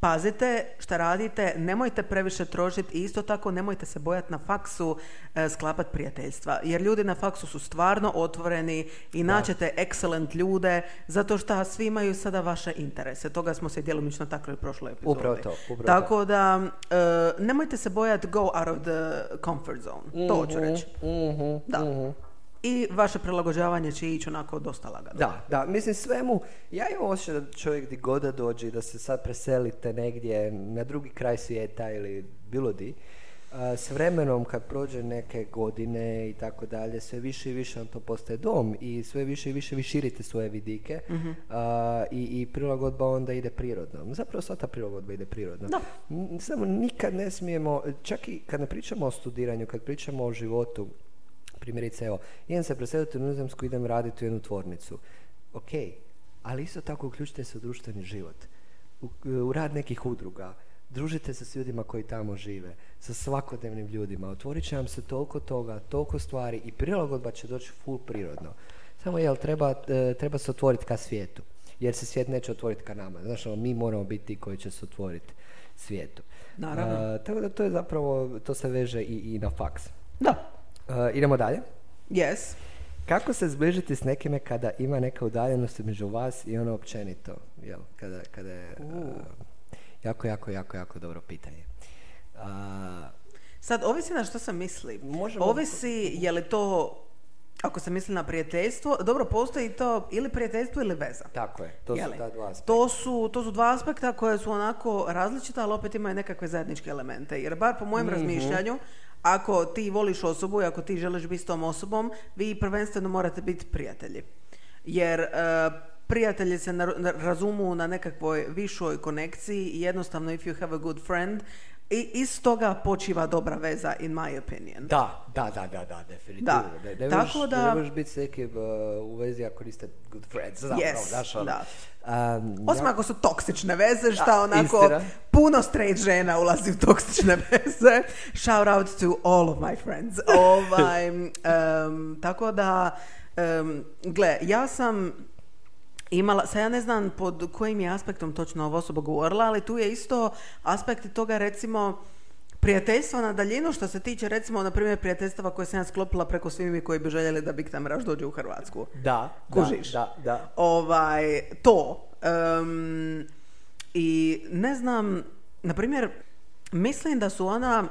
Pazite šta radite, nemojte previše trošiti i isto tako nemojte se bojati na faksu e, sklapati prijateljstva. Jer ljudi na faksu su stvarno otvoreni i naćete excellent ljude zato što svi imaju sada vaše interese. Toga smo se djelomično takli u prošloj epizodi. Upravo to, upravo tako da e, nemojte se bojati go out of the comfort zone. To hoću reći. Mhm, Da. I vaše prilagođavanje će ići onako dosta lagano. Da, da, mislim svemu, ja imam osjećaj da čovjek di god da dođe da se sad preselite negdje na drugi kraj svijeta ili bilo di, s vremenom kad prođe neke godine i tako dalje, sve više i više vam to postaje dom i sve više i više vi širite svoje vidike a, i, i prilagodba onda ide prirodno. Zapravo sva ta prilagodba ide prirodno. Da. Samo nikad ne smijemo, čak i kad ne pričamo o studiranju, kad pričamo o životu, primjerice, evo, idem se preseliti u Nizozemsku, idem raditi u jednu tvornicu. Ok, ali isto tako uključite se u društveni život, u, u rad nekih udruga, družite se s ljudima koji tamo žive, sa svakodnevnim ljudima, otvorit će vam se toliko toga, toliko stvari i prilagodba će doći full prirodno. Samo jel treba, e, treba se otvoriti ka svijetu, jer se svijet neće otvoriti ka nama. Znaš, ono, mi moramo biti ti koji će se otvoriti svijetu. Naravno. A, tako da to je zapravo, to se veže i, i na faks. Da. Uh, idemo dalje. Yes. Kako se zbližiti s nekime kada ima neka udaljenost između vas i ono općenito? Jel, kada, kada je, uh, jako, jako, jako, jako dobro pitanje. A, Sad, ovisi na što se misli. Možemo- Ovisi je li to, ako se misli na prijateljstvo, dobro, postoji to ili prijateljstvo ili veza. tako je, to su Je li? ta dva aspekta. To su, to su dva aspekta koje su onako različita, ali opet imaju nekakve zajedničke elemente. Jer bar po mojem razmišljanju, ako ti voliš osobu i ako ti želiš biti s tom osobom, vi prvenstveno morate biti prijatelji. Jer e, prijatelji se na- na- razumu na nekakvoj višoj konekciji i jednostavno if you have a good friend, i iz toga počiva dobra veza, in my opinion. Da, da, da, da, da, definitivno. Da. Ne, ne Tako možeš, da- ne možeš biti s nekim uh, u vezi ako niste good friends, zapravo, Yes, znaš, ono. da. Um, Osim ja- ako su toksične veze, šta Da, onako istina. puno straight žena ulazi u toksične (laughs) veze. Shout out to all of my friends. (laughs) Ovaj, em, tako da, em, gle, ja sam imala, sad ja ne znam pod kojim je aspektom točno ova osoba govorila, ali tu je isto aspekt toga recimo prijateljstva na daljinu što se tiče recimo na primjer prijateljstava koje sam ja sklopila preko svimi koji bi željeli da Big Time Rush dođe u Hrvatsku. Da, Kužiš? da, da, da. Ovaj, to. Em, I ne znam, na primjer, mislim da su ona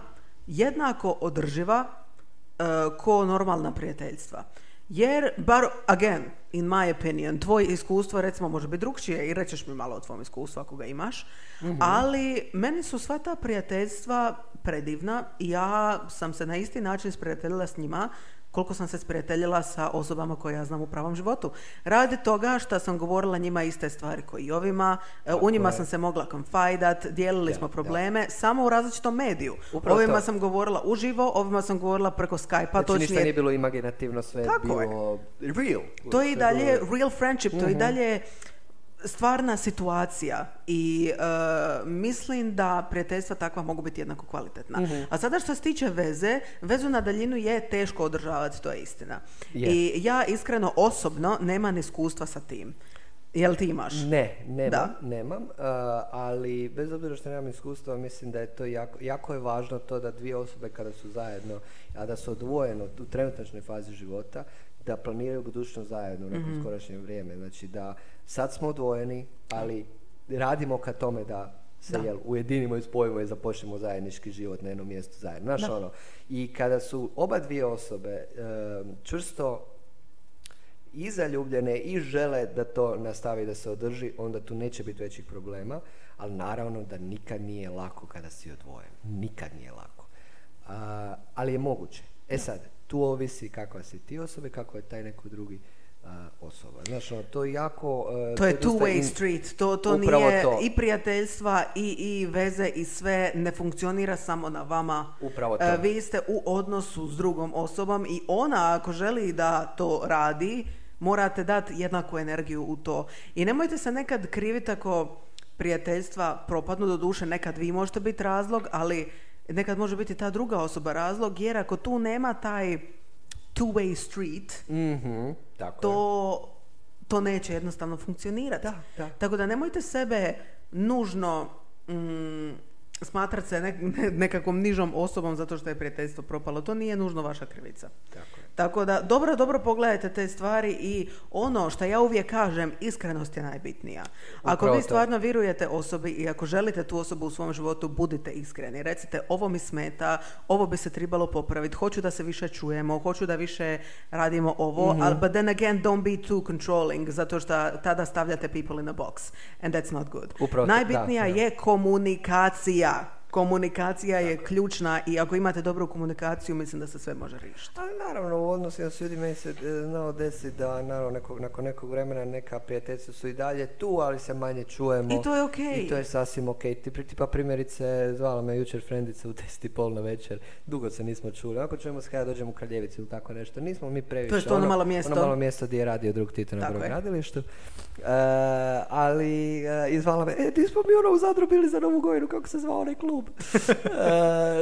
jednako održiva e, ko normalna prijateljstva. Jer, bar, again, in my opinion, tvoje iskustvo recimo može biti drugčije i rećeš mi malo o tvom iskustvu ako ga imaš, ali meni su sva ta prijateljstva predivna i ja sam se na isti način sprijateljila s njima koliko sam se sprijateljila sa osobama koje ja znam u pravom životu. Radi toga što sam govorila njima iste stvari koji i ovima, e, u njima je. sam se mogla konfajdat, dijelili Da, smo probleme, samo u različitom mediju. Upravo ovima to. sam govorila uživo, ovima sam govorila preko Skype-a, Znači, ništa točnije nije bilo imaginativno, sve je Tako je. bilo real. to je i dalje real friendship, Mhm. to je i dalje stvarna situacija i e, mislim da prijateljstva takva mogu biti jednako kvalitetna. Mhm. A sada što se tiče veze, vezu na daljinu je teško održavati, to je istina. Je. I ja iskreno osobno nemam iskustva sa tim. Jel ti imaš? Ne, nemam, Da. nemam, uh, ali bez obzira što nemam iskustva, mislim da je to jako, jako je važno to da dvije osobe kada su zajedno, a da su odvojeno u trenutačnoj fazi života, da planiraju budućnost zajedno u neko Mhm. skorašnje vrijeme. Znači da sad smo odvojeni, ali radimo ka tome da se Da. jel, ujedinimo i spojimo i započnemo zajednički život na jednom mjestu zajedno. Znaš ono, i kada su oba dvije osobe um, čvrsto i zaljubljene i žele da to nastavi da se održi, onda tu neće biti većih problema, ali naravno da nikad nije lako kada si odvojen. Nikad nije lako. A, ali je moguće. E sad, tu ovisi kakva si ti osoba i kako je taj neko drugi a, osoba. Znaš, ono, to je jako... e, To je two-way in- street, to, to nije to. i prijateljstva i, i veze i sve ne funkcionira samo na vama. Upravo to. E, vi ste u odnosu s drugom osobom i ona ako želi da to radi, morate dati jednaku energiju u to. I nemojte se nekad kriviti ako prijateljstva propadnu, do duše nekad vi možete biti razlog, ali nekad može biti ta druga osoba razlog, jer ako tu nema taj two-way street, Mhm, tako je. to, to neće jednostavno funkcionirati. Da, da. Tako da nemojte sebe nužno mm, smatrati se nek- ne- nekakvom nižom osobom zato što je prijateljstvo propalo. To nije nužno vaša krivica. Tako. Tako da dobro, dobro pogledajte te stvari i ono što ja uvijek kažem, iskrenost je najbitnija. Ako vi to. stvarno vjerujete osobi i ako želite tu osobu u svom životu, budite iskreni. Recite, ovo mi smeta, ovo bi se trebalo popraviti, hoću da se više čujemo, hoću da više radimo ovo, Mhm. ali but then again, don't be too controlling, zato što tada stavljate people in a box. And that's not good. Upravo to, Najbitnija da, da. je komunikacija. Komunikacija je ključna i ako imate dobru komunikaciju, mislim da se sve može riješiti. Ali naravno u odnosima s ljudima meni se e, znalo desiti da naravno nekog, nakon nekog vremena neka prijateljstva su i dalje tu, ali se manje čujemo. I to je okej. I to je sasvim ok. Ti, pri- tipa primjerice, zvala me jučer frendica u 10 i pol na večer, dugo se nismo čuli. Ako čujemo se kada dođemo u Kraljevicu ili tako nešto, nismo mi previše. To je što ono malo mjesto? Ono malo mjesto gdje je radio drug Tito na Tako brodogradilištu. E, ali e, i zvala me, e, ti smo mi ono u Zadru bili za Novu godinu, kako se zvao onaj klub?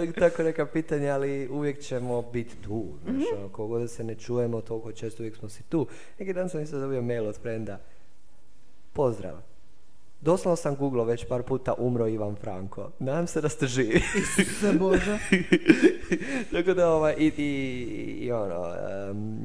E, tako neka pitanja, ali uvijek ćemo biti tu. Znaš, Mhm. ono, koliko da se ne čujemo, toliko često uvijek smo si tu. Neki dan sam isto dobio mail od frenda. Pozdrav. Doslovno sam googlao već par puta umro Ivan Franko. Nadam se da ste živi. Isuse Bože. (laughs) Tako da ovaj, i, i, i ono, em,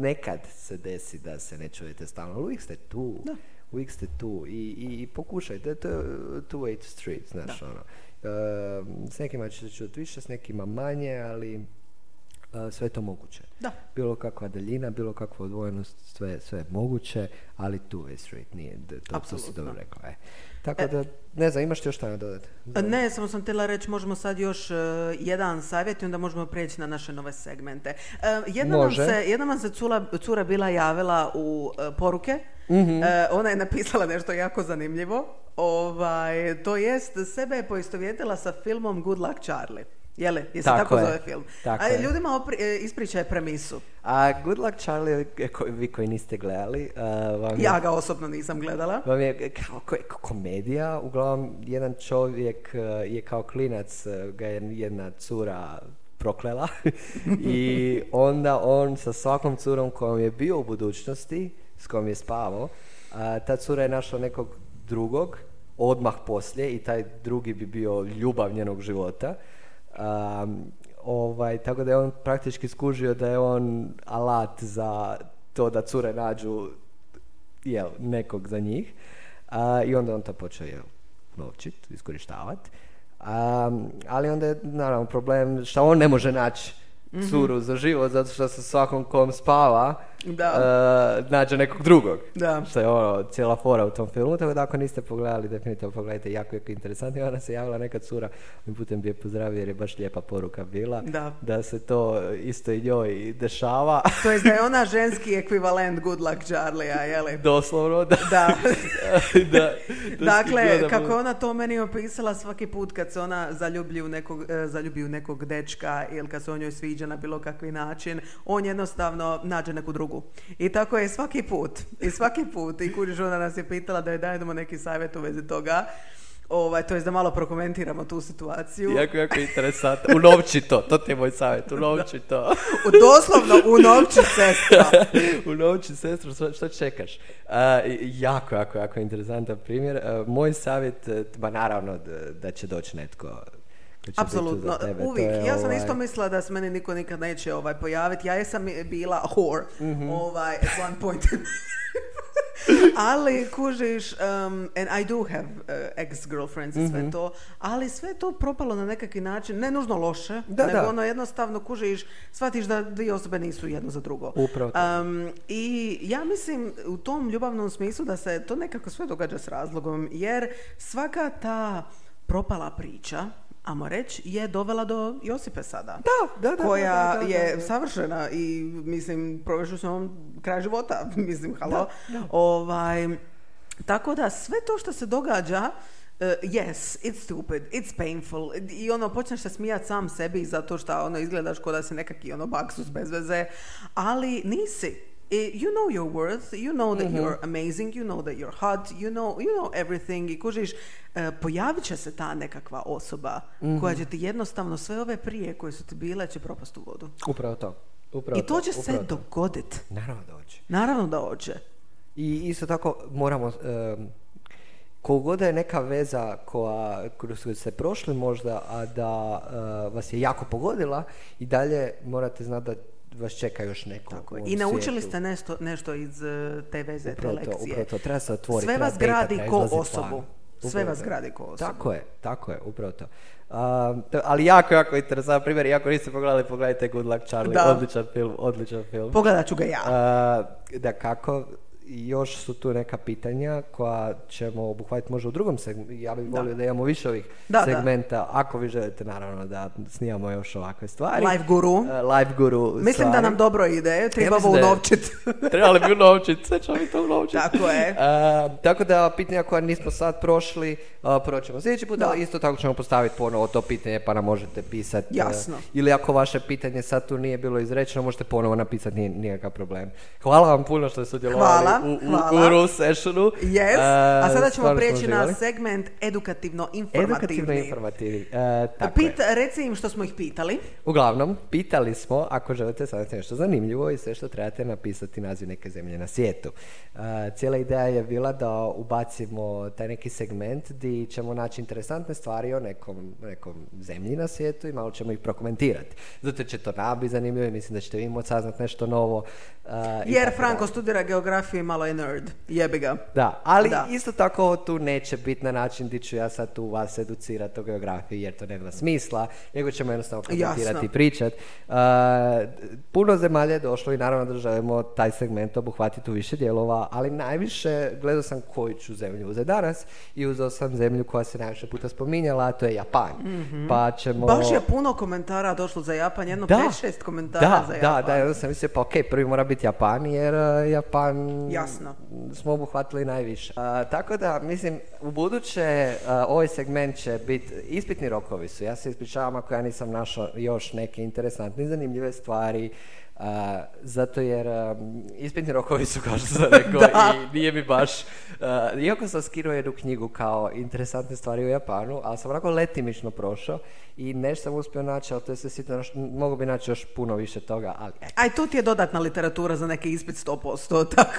nekad se desi da se ne čujete stalno, ali uvijek ste tu. Da. Uvijek ste tu i, i, i pokušajte, to je two way street, znaš, ono. Em, s nekima će se čuti više, s nekima manje, ali e, sve je to moguće. Da. Bilo kakva daljina, bilo kakva odvojenost, sve, sve je moguće, ali two way street nije, to, to si dobro rekao. E. Tako da, ne znam, imaš ti još šta nadodati? Ne, samo sam htjela reći, možemo sad još e, jedan savjet i onda možemo prijeći na naše nove segmente. E, jedna, nam Može. se, jedna nam se cura, cura bila javila u e, poruke. Mhm. E, ona je napisala nešto jako zanimljivo. Ovaj, to jest, sebe je poistovjetila sa filmom Good Luck Charlie. Je se Tako tako, je, zove film? tako A ljudima opri, e, ispričaj premisu. A Good Luck Charlie, e, ko- vi koji niste gledali, e, vam je Ja ga osobno nisam gledala. Vam je kao ko- ko- komedija, uglavnom jedan čovjek je kao klinac, ga je jedna cura proklela (laughs) i onda on sa svakom curom kojom je bio u budućnosti, s kojom je spavao, a, ta cura je našla nekog drugog odmah poslije i taj drugi bi bio ljubav njenog života. Um, ovaj, tako da je on praktički skužio da je on alat za to da cure nađu jel, nekog za njih. A, I onda on to počeo jel, novčit, iskorištavat. A, ali onda je naravno problem što on ne može naći curu za život zato što sa svakom kom spava Da. e, nađe nekog drugog. Da. Što je ono, cijela fora u tom filmu, tako da ako niste pogledali, definitivno pogledajte, jako, jako interesantno. Ona se javila neka cura, ovim putem bi je pozdravio jer je baš lijepa poruka bila, Da. se to isto i njoj dešava. (laughs) To je da je ona (laughs) ženski ekvivalent Good Luck Charlie-a, jeli? Doslovno, da. Da. (laughs) da, da Dakle, da kako je ona to meni opisala svaki put kad se ona zaljubi u nekog, e, zaljubi u nekog dečka ili kad se on njoj sviđa na bilo kakvi način, on jednostavno nađe neku drugu. I tako je svaki put. I svaki put. I kužiš, ona nas je pitala da joj dajemo neki savjet u vezi toga. Ovaj, to je da malo prokomentiramo tu situaciju. Jako, jako interesantno. Unovči to, to ti je moj savjet, unovči to. U, doslovno u novči sestra. (laughs) unovči sestru, što, čekaš? I- jako, jako, jako interesantan primjer. A, moj savjet, e, ma naravno da će doći netko tu Apsolutno, za tebe. to uvijek. je, Ja sam ovaj, isto mislila da se meni niko nikad neće ovaj, pojaviti. Ja jesam bila whore Mhm. ovaj, at one point. (laughs) ali kužiš, um, and I do have uh, ex-girlfriends i sve Mhm. to, ali sve to propalo na nekakvi način, ne nužno loše, Da, nego da. ono jednostavno kužiš, shvatiš da dvije osobe nisu jedno za drugo. Upravo. Um, I ja mislim u tom ljubavnom smislu da se to nekako sve događa s razlogom, jer svaka ta propala priča amo reći, je dovela do Josipe sada. Da, da, da, Koja da, da, da, je da. savršena i, mislim, provešli smo on kraj života, (laughs) mislim, halo. Ovaj, tako da sve to što se događa, Uh, yes, it's stupid, it's painful i ono počneš se smijat sam sebi zato što ono izgledaš kao da si nekaki ono baksus bez veze, ali nisi. You know your worth, you know that you're amazing, you know that you're hot, you know, you know everything i kužiš, e, pojavit će se ta nekakva osoba koja će ti jednostavno sve ove prije koje su ti bile će propast u vodu. Upravo to. Upravo I to će se upravo to. dogodit. Naravno da hoće. Naravno da hoće. I isto tako moramo, um, koliko je neka veza koja, kroz koju ste prošli možda, a da uh, vas je jako pogodila, i dalje morate znati da vas čeka još neko. Tako I naučili svijetu. ste nešto, nešto iz e, te veze, Upravo te to, lekcije. upravo to. Treba se otvoriti. Sve vas gradi ko osobu. Sve vas gradi ko osobu. Tako je, tako je, upravo to. Um, to- ali jako, jako interesantan primjer. Iako niste pogledali, pogledajte Good Luck Charlie. Da. Odličan film, odličan film. Pogledat ću ga ja. Uh, da kako, još su tu neka pitanja koja ćemo obuhvatiti možda u drugom segmentu. Ja bih volio da, imamo više ovih Da, da. segmenta. Ako vi želite, naravno, da snimamo još ovakve stvari. Live guru. Uh, live guru Mislim da stvari. nam dobro ide, treba mislim da je- unovčit. (laughs) Trebali bi unovčiti, sve ćemo mi to unovčiti. Tako je. Uh, tako da pitanja koja nismo sad prošli, uh, proćemo sljedeći put, Da. ali isto tako ćemo postaviti ponovo to pitanje pa nam možete pisati. uh, Jasno. ili ako vaše pitanje sad tu nije bilo izrečeno, možete ponovo napisati, nije nikakav problem. Hvala vam puno što ste sudjelovali Hvala, u, u hvala. sessionu. Yes. Uh, A sada ćemo prijeći na segment Edukativno edukativno-informativni. informativni. Uh, tako je. Pit, reci im što smo ih pitali. Uglavnom, pitali smo ako želite saznati nešto zanimljivo i sve što trebate napisati naziv neke zemlje na svijetu. Uh, cijela ideja je bila da ubacimo taj neki segment gdje ćemo naći interesantne stvari o nekom, nekom zemlji na svijetu i malo ćemo ih prokomentirati. Zato će to nama biti zanimljivo i mislim da ćete vi moći saznati nešto novo. Jer Franko studira geografiju malo je nerd. Jebi ga. Da, ali Da. isto tako tu neće biti na način gdje ću ja sad tu vas educirati o geografiji jer to nema smisla, nego ćemo jednostavno komentirati i pričat. Uh, puno zemalja je došlo i naravno da želimo taj segment obuhvatiti u više dijelova, ali najviše gledao sam koju ću zemlju uzeti danas i uzeo sam zemlju koja se najviše puta spominjala, a to je Japan. Pa ćemo... Baš je puno komentara došlo za Japan, jedno Da. 5-6 komentara da, za da, Japan. da, i onda sam mislio, pa ok, prvi mora biti Japan, jer uh, Japan Jasno. smo obuhvatili najviše. Uh, tako da, mislim, u buduće uh, ovaj segment će biti, ispitni rokovi su, ja se ispričavam ako ja nisam našao još neke interesantne zanimljive stvari, uh, zato jer um, ispitni rokovi su, kao što sam (laughs) rekao, i nije mi baš, uh, iako sam skinuo jednu knjigu kao interesantne stvari u Japanu, ali sam onako letimično prošao i nešto sam uspio naći, ali to je sve sitno, mogu bi naći još puno više toga, ali eto. Aj, tu ti je dodatna literatura za neki ispit 100%, (laughs) tako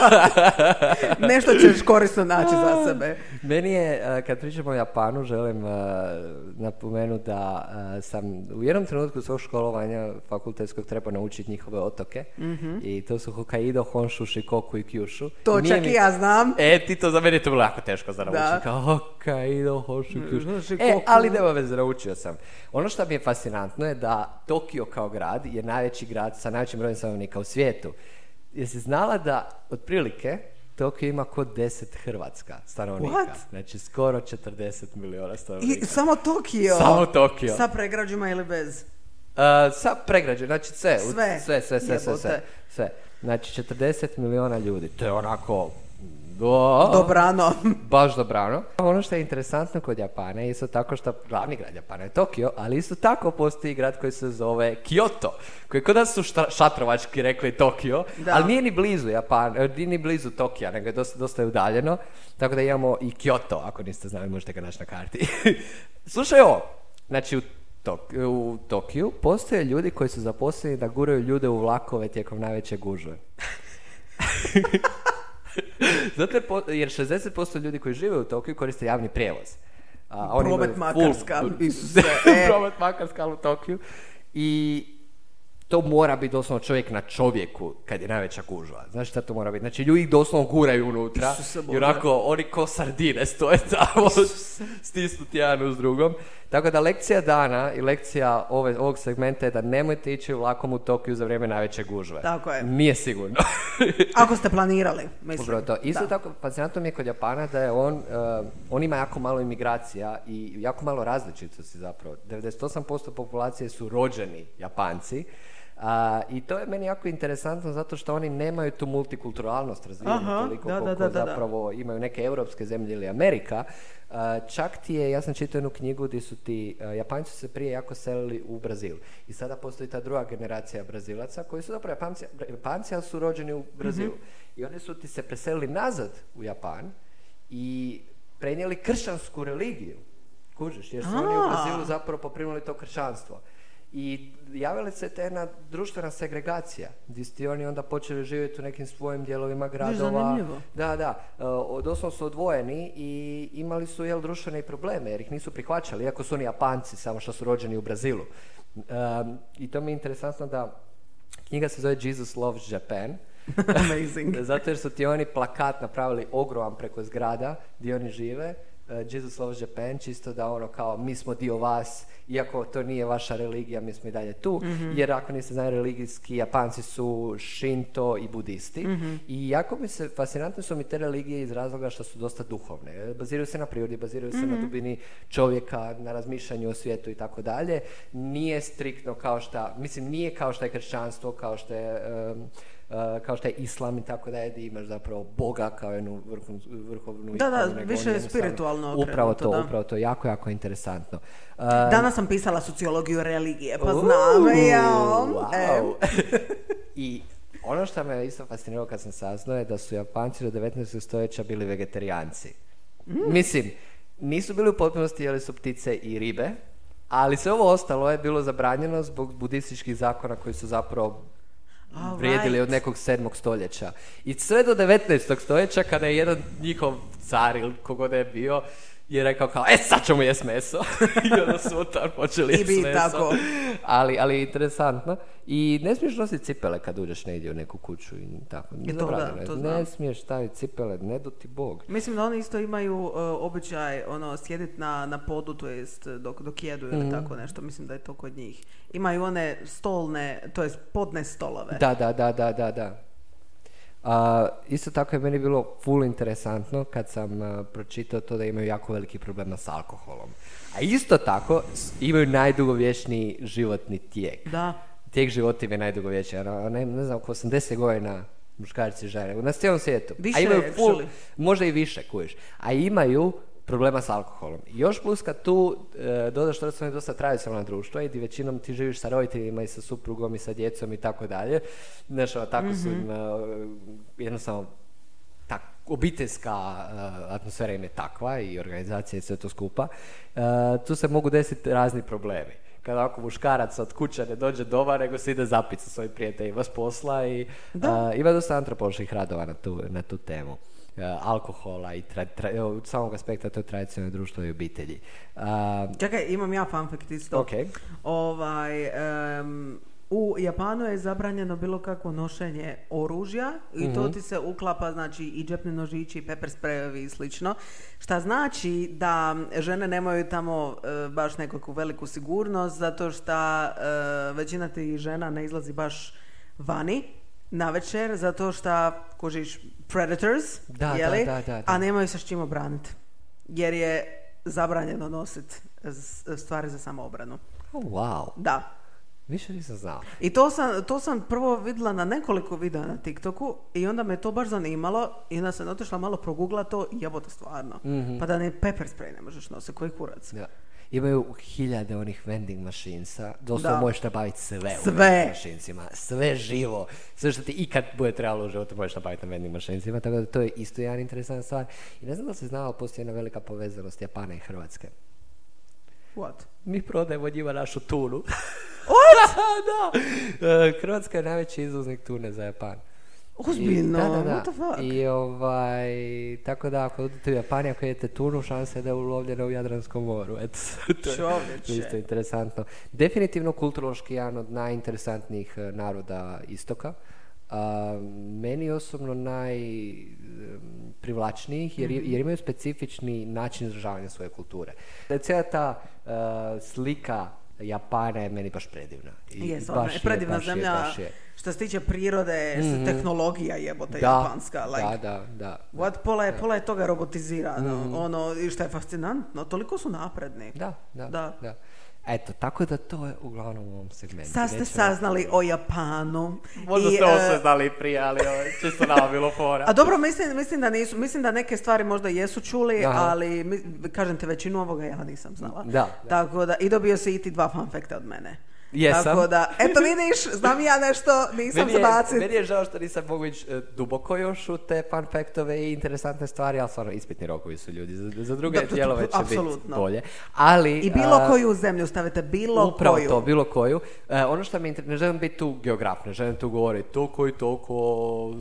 da nešto ćeš korisno naći za sebe. Meni je, eh, kad pričamo o Japanu, želim napomenuti da sam u jednom trenutku svog školovanja fakultetskog treba naučiti njihove otoke. I to su Hokkaido, Honshu, Shikoku i Kyushu. To Nije čak mi- i ja znam. E, ti to za mene je to bilo jako teško za naučiti. Kao Hokkaido, Honshu, Kyushu. Shikoku. E, ali nema veze, naučio sam. Ono što mi je fascinantno je da Tokio kao grad je najveći grad sa najvećim brojem stanovnika u svijetu. Jesi znala da otprilike Tokio ima kod 10 Hrvatska stanovnika. What? Znači skoro 40 miliona I stanovnika. samo Tokio. Samo Tokio. Sa pregrađima ili bez. Uh, sa pregrađe, znači sve, Sve. sve, sve, sve, sve, sve, sve. Znači 40 miliona ljudi, to je onako... Do, Dobrano. Baš dobrano. Ono što je interesantno kod Japana je isto tako što glavni grad Japana je Tokio, ali isto tako postoji grad koji se zove Kyoto, koji kod nas su šta- šatrovački rekli Tokio, Da. ali nije ni blizu Japan, eh, nije ni blizu Tokija, nego je dosta, dosta je udaljeno, tako da imamo i Kyoto, ako niste znali možete ga naći na karti. (laughs) Slušaj ovo, znači u, Tok- u Tokiju postoje ljudi koji su zaposleni da guraju ljude u vlakove tijekom najveće gužve. (laughs) Zato jer, po- jer 60% ljudi koji žive u Tokiju koriste javni prijevoz. A, oni Promet Makarska, (laughs) e. (laughs) Promet Makarska u Tokiju. I to mora biti doslovno čovjek na čovjeku kad je najveća gužva. Znaš šta to mora biti? Znači ljudi ih doslovno guraju unutra i onako oni ko sardine stoje tamo stisnuti jedan uz drugom. Tako da lekcija dana i lekcija ove, ovog segmenta je da nemojte ići vlakom u Tokiju za vrijeme najveće gužve. Tako je. Nije sigurno. (laughs) Ako ste planirali, mislim. Upravo to. Isto Da. tako, fascinantno mi je kod Japana da je on, uh, on ima jako malo imigracija i jako malo različitosti zapravo. 98% populacije su rođeni Japanci. A, I to je meni jako interesantno zato što oni nemaju tu multikulturalnost razvijenu toliko da, koliko da, da, da. zapravo imaju neke europske zemlje ili Amerika. A, čak ti je, ja sam čitao jednu knjigu gdje su ti, a, Japanci su se prije jako selili u Brazil. I sada postoji ta druga generacija Brazilaca koji su zapravo Japanci, Japanci ali su rođeni u Brazilu. I oni su ti se preselili nazad u Japan i prenijeli kršćansku religiju. Kužiš, jer su oni u. Brazilu zapravo poprimili to kršćanstvo. I javila se te jedna društvena segregacija, gdje su ti oni onda počeli živjeti u nekim svojim dijelovima gradova. Da, da, e, doslovno su odvojeni i imali su jel društvene probleme jer ih nisu prihvaćali, iako su oni Japanci, samo što su rođeni u Brazilu. Um, I to mi je interesantno da knjiga se zove Jesus Loves Japan. (laughs) (laughs) Amazing. Zato jer su ti oni plakat napravili ogroman preko zgrada gdje oni žive. uh, Jesus Loves Japan, čisto da ono kao mi smo dio vas, iako to nije vaša religija, mi smo i dalje tu. Jer ako niste znali religijski, Japanci su Shinto i budisti. I jako mi se, fascinantne su mi te religije iz razloga što su dosta duhovne. Baziraju se na prirodi, baziraju se na dubini čovjeka, na razmišljanju o svijetu i tako dalje. Nije striktno kao šta, mislim nije kao što je kršćanstvo, kao što je Uh, kao što je islam i tako dalje, gdje imaš zapravo Boga kao jednu vrhovnu, vrhovnu Da, da, više on je spiritualno Upravo to, da. upravo to, jako, jako interesantno. Uh, Danas sam pisala sociologiju religije, pa znam, wow. I ono što me isto fasciniralo kad sam saznao je da su Japanci do 19. stoljeća bili vegetarijanci. Mm. Mislim, nisu bili u potpunosti jeli su ptice i ribe, ali sve ovo ostalo je bilo zabranjeno zbog budističkih zakona koji su zapravo All vrijedili od nekog sedmog stoljeća. I sve do 19. stoljeća kada je jedan njihov car ili kogo da je bio je rekao kao, e sad ćemo jest meso. (laughs) I onda su od tad počeli jest meso. tako. Ali, ali interesantno. I ne smiješ nositi cipele kad uđeš negdje u neku kuću i tako. I to da, to ne znam. smiješ staviti cipele, ne do ti Bog. Mislim da oni isto imaju uh, običaj ono sjediti na, na podu, to jest dok, dok jedu ili Mhm. tako nešto. Mislim da je to kod njih. Imaju one stolne, to jest podne stolove. Da, da, da, da, da, da. A, isto tako je meni bilo full interesantno kad sam a, pročitao to da imaju jako veliki problema s alkoholom. A isto tako imaju najdugovječniji životni tijek. Da. Tijek života im je najdugovječniji. Ono, ne, ne znam, oko 80 godina muškarci žene. Na cijelom svijetu. Više, A imaju full, možda i više, kujiš. A imaju problema s alkoholom. I Još plus kad tu e, dodaš to da su dosta tradicionalna društva i di većinom ti živiš sa roditeljima i sa suprugom i sa djecom i tako dalje. Znaš, ono, tako su im e, jednostavno tak, obiteljska e, atmosfera im je takva i organizacija i sve to skupa. E, tu se mogu desiti razni problemi. Kada ako muškarac od kuće ne dođe doma, nego se ide zapit sa svojim prijateljima s posla i e, ima dosta antropoloških radova na tu, na tu temu. E, alkohola i tra, tra- od samog aspekta to je tradicionalno društvo i obitelji. A, Čekaj, imam ja fun fact isto. Ok. Ovaj, em, u Japanu je zabranjeno bilo kakvo nošenje oružja i to Mhm. ti se uklapa, znači i džepni nožići, i pepper sprejevi i slično. Šta znači da žene nemaju tamo e, baš nekakvu veliku sigurnost zato što e, većina tih žena ne izlazi baš vani na večer zato što kužiš predators, Da, jeli? da, da, da. a nemaju se s čim obraniti. Jer je zabranjeno nositi stvari za samoobranu. oh, wow, Da. više nisam znao. I to sam, to sam prvo vidjela na nekoliko videa na TikToku i onda me to baš zanimalo i onda sam otišla malo progugla to i jebote stvarno. Mhm. Pa da ne pepper spray ne možeš nositi, koji kurac. Da. Imaju hiljade onih vending mašinsa, doslovno Da. možeš nabaviti sve, u Sve. vending mašincima, sve živo, sve što ti ikad bude trebalo u životu možeš nabaviti na vending mašincima, tako da to je isto jedan interesantna stvar. I ne znam da se ali postoji jedna velika povezanost Japana i Hrvatske. What? Mi prodajemo njima našu tunu. What? (laughs) da! E, Hrvatska je najveći izvoznik tune za Japan. Ozbiljno? I, da, da, da. What the fuck? I ovaj, tako da ako odete u Japan, ako jedete tunu, šansa je da je ulovljena u Jadranskom moru. Eto, (laughs) to je Čovječe. isto interesantno. Definitivno kulturološki jedan od najinteresantnijih eh, naroda istoka. A, meni osobno najprivlačnijih jer, jer imaju specifični način izražavanja svoje kulture. Da je cijela ta eh, slika Japana je meni baš predivna. I baš ona je predivna baš je, zemlja. baš je. Što se tiče prirode, s- tehnologija jebote Da, japanska. Like, da, da, da. What, pola, je, pola je toga robotizirano. Ono, i što je fascinantno, toliko su napredni. Da, da, Da. da. Eto, tako da to je uglavnom u ovom segmentu. Sad ste Nećemo- saznali o Japanu. Možda I, ste ovo e, sve znali i prije, ali čisto nama bilo fora. (laughs) A dobro, mislim, mislim da nisu, mislim da neke stvari možda jesu čuli, Aha. ali mi- kažem te većinu ovoga ja nisam znala. Da, da. Tako da, i dobio si i ti dva fun facta od mene. Jesam. Tako da, eto vidiš, znam ja nešto, nisam zabacit. meni je žao što nisam mogu ići e, duboko još u te fun faktove i interesantne stvari, ali stvarno ispitni rokovi su ljudi. Za, za druge dijelove će biti bolje. Ali, I bilo a, koju zemlju stavite, bilo Upravo koju. to, bilo koju. E, ono što mi inter- ne želim biti tu geograf, ne želim tu govoriti toliko i toliko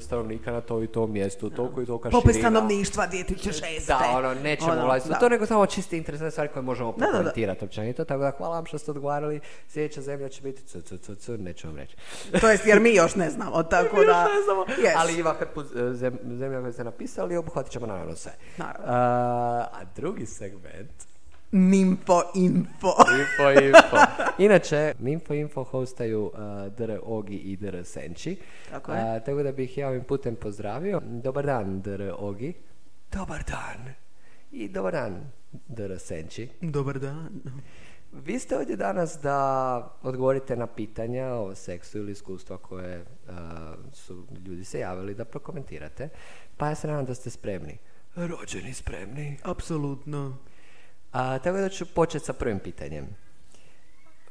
stanovnika na to i tom mjestu, toliko i toliko Popis širina. stanovništva 2006. Da, ono, nećemo Ono, ulaziti to, nego samo čiste interesantne stvari koje možemo prokomentirati općenito, tako da hvala vam što ste odgovarali, sljedeća zemlja će biti c, c, c, c, neću vam reći. To jest, jer mi još ne znamo, (laughs) tako Mi još da... ne znamo, Yes. Ali ima hrpu e, zem- zemlja koje ste napisali i obuhvatit ćemo naravno sve. Naravno. A, a drugi segment Nimfo info. (laughs) Info, info. Inače, Info, info hostaju uh, Dr. Ogi i Dr. Senči. Tako je. A, tako da bih ja ovim putem pozdravio. Dobar dan, Dr. Ogi. Dobar dan. I dobar dan, Dr. Senči. Dobar dan. Vi ste ovdje danas da odgovorite na pitanja o seksu ili iskustva koje uh, su ljudi se javili da prokomentirate. Pa ja se nadam da ste spremni. Rođeni spremni. Apsolutno. A, tako da ću početi sa prvim pitanjem.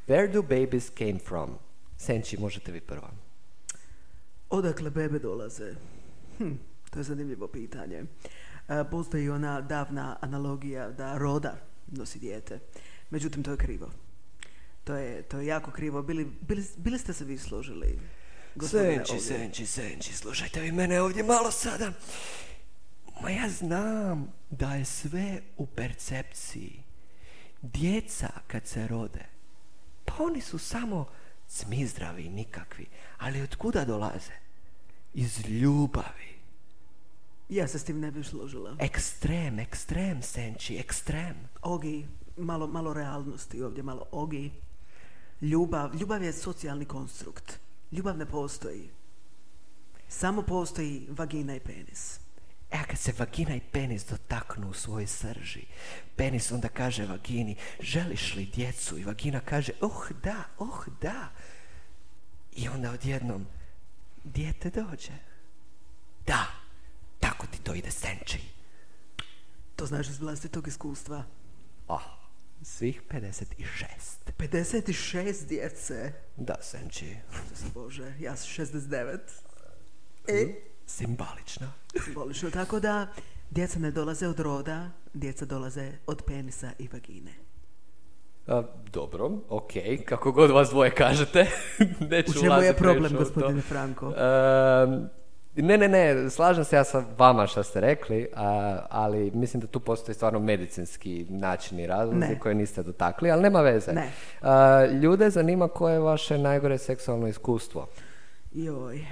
Where do babies came from? Senči, možete vi prva. Odakle bebe dolaze? Hm, to je zanimljivo pitanje. E, postoji ona davna analogija da roda nosi dijete. Međutim, to je krivo. To je, to je jako krivo. Bili, bili, bili ste se vi složili? Senči, Ogi? Senči, Senči, slušajte vi mene ovdje malo sada. Ma ja znam da je sve u percepciji. Djeca kad se rode, pa oni su samo smizdravi i nikakvi. Ali od kuda dolaze? Iz ljubavi. Ja se s tim ne bih složila. Ekstrem, ekstrem, Senči, ekstrem. Ogi, malo, malo realnosti ovdje, malo ogi. Ljubav, ljubav je socijalni konstrukt. Ljubav ne postoji. Samo postoji vagina i penis. E, a kad se vagina i penis dotaknu u svojoj srži, penis onda kaže vagini, želiš li djecu? I vagina kaže, oh da, oh da. I onda odjednom, dijete dođe. Da, tako ti to ide senči. To znaš iz vlastitog iskustva. Oh, svih 56. 56 djece. Da, senči. Bože, ja sam 69. E, Simbolično. simbolično. Tako da, djeca ne dolaze od roda, djeca dolaze od penisa i vagine. A, dobro, ok, kako god vas dvoje kažete. (laughs) Neću U čemu je problem, to. gospodine Franko? Ne, ne, ne, slažem se ja sa vama što ste rekli, a, ali mislim da tu postoji stvarno medicinski načini razlozi Ne. koje niste dotakli, ali nema veze. Ne. A, ljude zanima koje je vaše najgore seksualno iskustvo. Joj,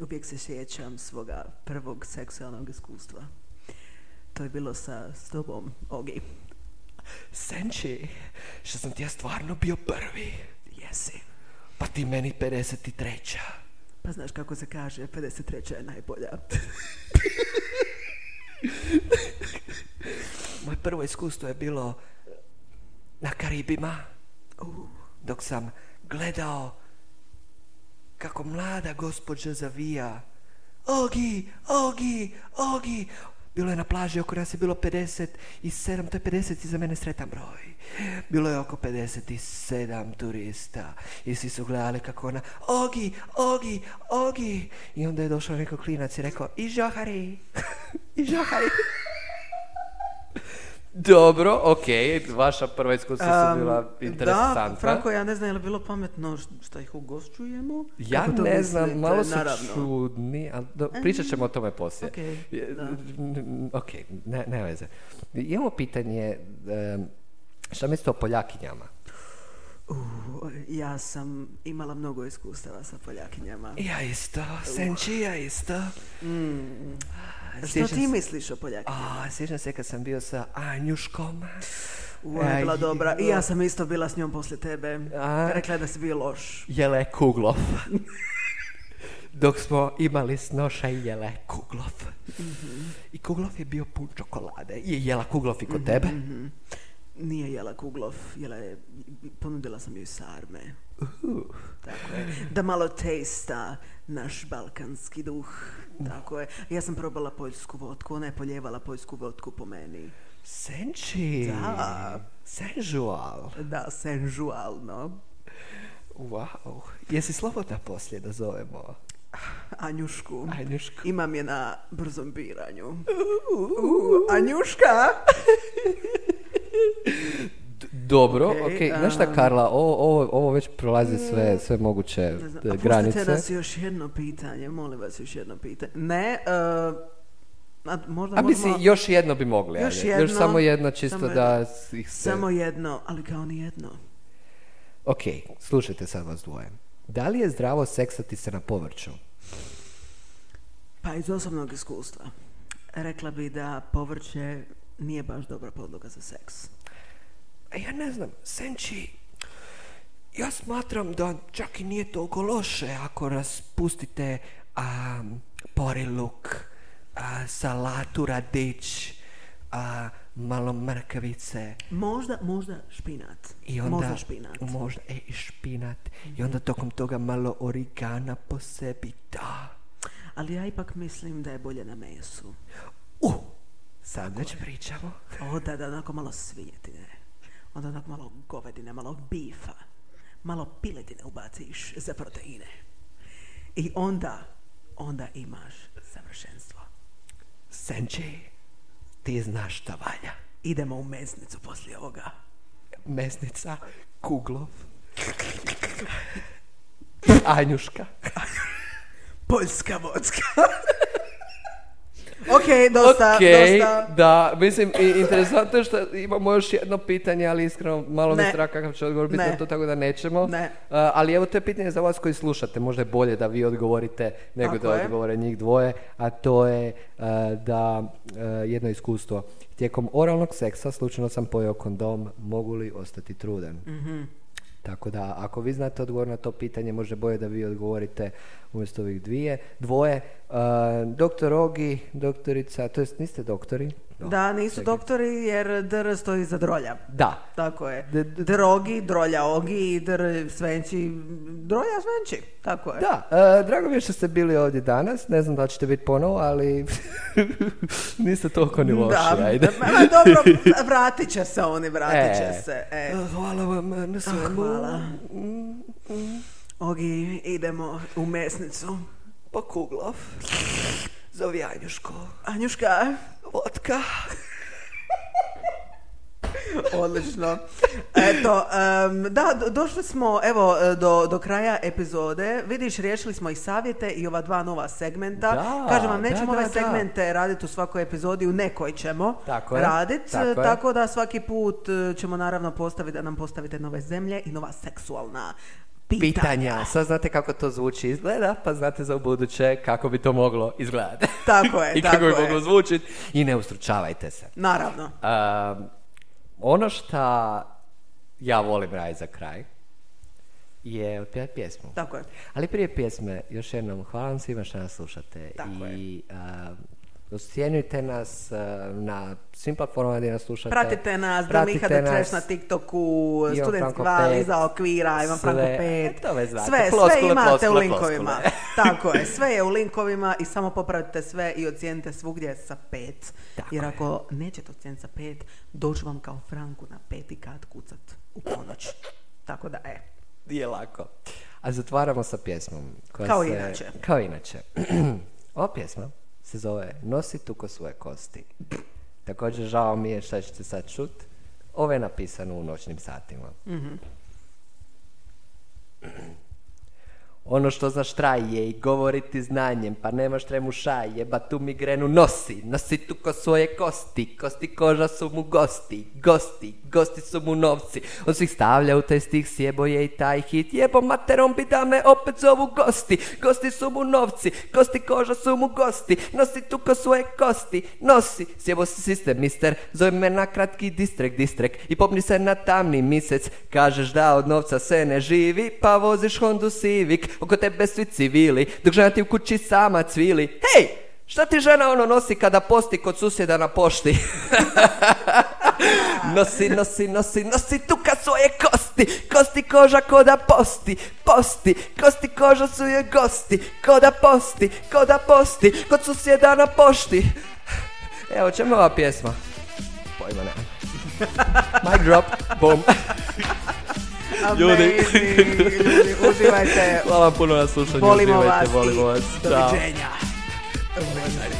uvijek se sjećam svoga prvog seksualnog iskustva. To je bilo sa s tobom, Ogi. Senči, što sam ti ja stvarno bio prvi. Jesi. Pa ti meni 53. Pa znaš kako se kaže, 53. je najbolja. (laughs) Moje prvo iskustvo je bilo na Karibima, Uh, dok sam gledao kako mlada gospođa zavija. Ogi, Ogi, Ogi. Bilo je na plaži, oko nas je bilo 57, to je 50 i za mene sretan broj. Bilo je oko 57 turista i svi su gledali kako ona, Ogi, Ogi, Ogi. I onda je došao neko klinac i rekao, i žohari, (laughs) i žohari. (laughs) Dobro, ok, vaša prva iskustva su bila interesantna. Da, Franko, ja ne znam je li bilo pametno š- šta ih ugošćujemo? Ja Kako ne znam, mislite? malo su Naravno. čudni, ali do, pričat ćemo o tome poslije. Ok, da. Ok, ne, ne veze. Imamo pitanje, šta mislite o Poljakinjama? Uh, ja sam imala mnogo iskustava sa Poljakinjama. Ja isto, Senči, ja isto. Što ti misliš o Poljakinjama? Sjećam se kad sam bio sa Anjuškom. U, ona je bila dobra. I ja sam isto bila s njom poslije tebe. A? Rekla je da si bio loš. Jele Kuglov. (laughs) Dok smo imali snoša i jele Kuglov. I Kuglov je bio pun čokolade. Je jela Kuglov i kod tebe? Nije jela kuglov, jela je, ponudila sam joj sarme. Tako je. Da malo testa naš balkanski duh. Tako je. Ja sam probala poljsku vodku, ona je poljevala poljsku vodku po meni. Senči. Da. Senžual. Da, senžualno. Wow. Jesi slobodna poslije da zovemo Anjušku. Anjušku? Imam je na brzom biranju. Uh, Anjuška! (laughs) Dobro, ok. Ok, Znaš šta, Karla, ovo, ovo, ovo već prolazi sve, sve moguće znam, e, granice. pustite nas još jedno pitanje, molim vas još jedno pitanje. Ne, uh, a možda A mislim, možemo- još jedno bi mogli, Još jedno, još samo jedno čisto samo da jedno. ih se... Samo jedno, ali kao ni jedno. Ok, slušajte sad vas dvoje. Da li je zdravo seksati se na povrću? Pa iz osobnog iskustva. Rekla bi da povrće nije baš dobra podloga za seks. A ja ne znam, Senči, ja smatram da čak i nije toliko loše ako raspustite a, poriluk, a, salatu radić, a, malo mrkvice Možda, možda špinat. i onda Možda špinat. možda e, i špinat i onda tokom toga malo origana po sebi, da. Ali ja ipak mislim da je bolje na mesu. Uh, sad već pričamo. O, da, da, onako malo svinjetine. Onda onako malo govedine, malo bifa. Malo piletine ubaciš za proteine. I onda, onda imaš savršenstvo. Senči, ti znaš šta valja. Idemo u mesnicu poslije ovoga. Mesnica, Kuglov, Anjuška. (laughs) Poljska vodska. Ok, dosta, Ok, dosta. da, mislim, i interesantno je što imamo još jedno pitanje, ali iskreno malo me Ne. strah kakav će odgovor biti na to, tako da nećemo. Ne. Uh, ali evo to je pitanje za vas koji slušate, možda je bolje da vi odgovorite nego Tako da je. odgovore njih dvoje, a to je uh, da uh, jedno iskustvo. Tijekom oralnog seksa slučajno sam pojeo kondom, mogu li ostati truden? Mhm. Tako da, ako vi znate odgovor na to pitanje, može bolje da vi odgovorite umjesto ovih dvije, dvoje. Uh, doktor Ogi, doktorica, to jest niste doktori? Da, nisu doktori jer dr stoji za drolja. Da. Tako je. Drogi, drolja ogi, dr svenči, drolja svenči. Tako je. Da, uh, drago mi je što ste bili ovdje danas, ne znam da ćete biti ponovo, ali (laughs) niste toliko ni loši, Da, ajde. ma, dobro, (laughs) vratit će se oni, vratit će E. se. E. Hvala vam na svemu. hvala. Ogi, idemo u mesnicu. Pa Kuglov, zovi Anjuško, Anjuška, vodka. odlično. Eto, em, da, do- došli smo, evo, e, do, do kraja epizode. Vidiš, riješili smo i savjete i ova dva nova segmenta. Da, Kažem vam, nećemo da, ove da. segmente raditi u svakoj epizodi, u nekoj ćemo Tako raditi. tako. Tako da svaki put e, ćemo naravno postaviti da nam postavite nove zemlje i nova seksualna pitanja. Pitanja, sad znate kako to zvuči izgleda, pa znate za ubuduće kako bi to moglo izgledati. Tako je, (laughs) I kako tako bi je. moglo zvučiti. I ne ustručavajte se. Naravno. Um, ono šta ja volim raditi za kraj je otpjevati pjesmu. Tako je. Ali prije pjesme, još jednom, hvala vam svima što nas slušate. Tako I um, ocjenjujte nas uh, na svim platformama gdje nas slušate. Pratite nas, da Pratite da. Trash na TikToku, val, pet, iza okvira, Ivan sve. Franko 5. E, Sve, sve floskule, imate u floskule, linkovima. (laughs) (laughs) Tako je, sve je u linkovima i samo popravite sve i ocijenite svugdje sa pet. Tako Jer je. ako nećete ocijeniti sa pet, doći vam kao Franku na peti kat kucat u ponoć. Tako da, e. Nije lako. A zatvaramo sa pjesmom. Koja Kao se, inače. Kao inače. (clears throat) Ova pjesma se zove Nosi tuko svoje kosti. Također žao mi je šta ćete sad čut. Ovo je napisano u noćnim satima. Ono što znaš traje i govoriti znanjem, pa nemaš tremu šaj, jeba tu migrenu nosi, nosi tu ko svoje kosti, kosti koža su mu gosti, gosti, gosti su mu novci, on svih stavlja u taj stih sjebo je i taj hit, jebo materom bi da me opet zovu gosti, gosti su mu novci, kosti koža su mu gosti, nosi tu ko svoje kosti, nosi, sjebo si sistem mister, zove me na kratki distrek, distrek. I popni se na tamni misec, kažeš da od novca se ne živi, pa voziš Hondu Civic, oko tebe svi civili, dok žena ti u kući sama cvili. Hej, šta ti žena ono nosi kada posti kod susjeda na pošti? (laughs) nosi, nosi, nosi, nosi tuka svoje kosti, kosti koža koda posti, posti, kosti koža su je gosti, koda posti, koda posti, kod susjeda na pošti. Evo, čemu je ova pjesma? Pojma nemam. (laughs) Mic drop, boom. (laughs) Amazing. Ljudi, uživajte. Hvala puno na slušanju. Volimo uživajte, vas volimo vas. Doviđenja. Doviđenja.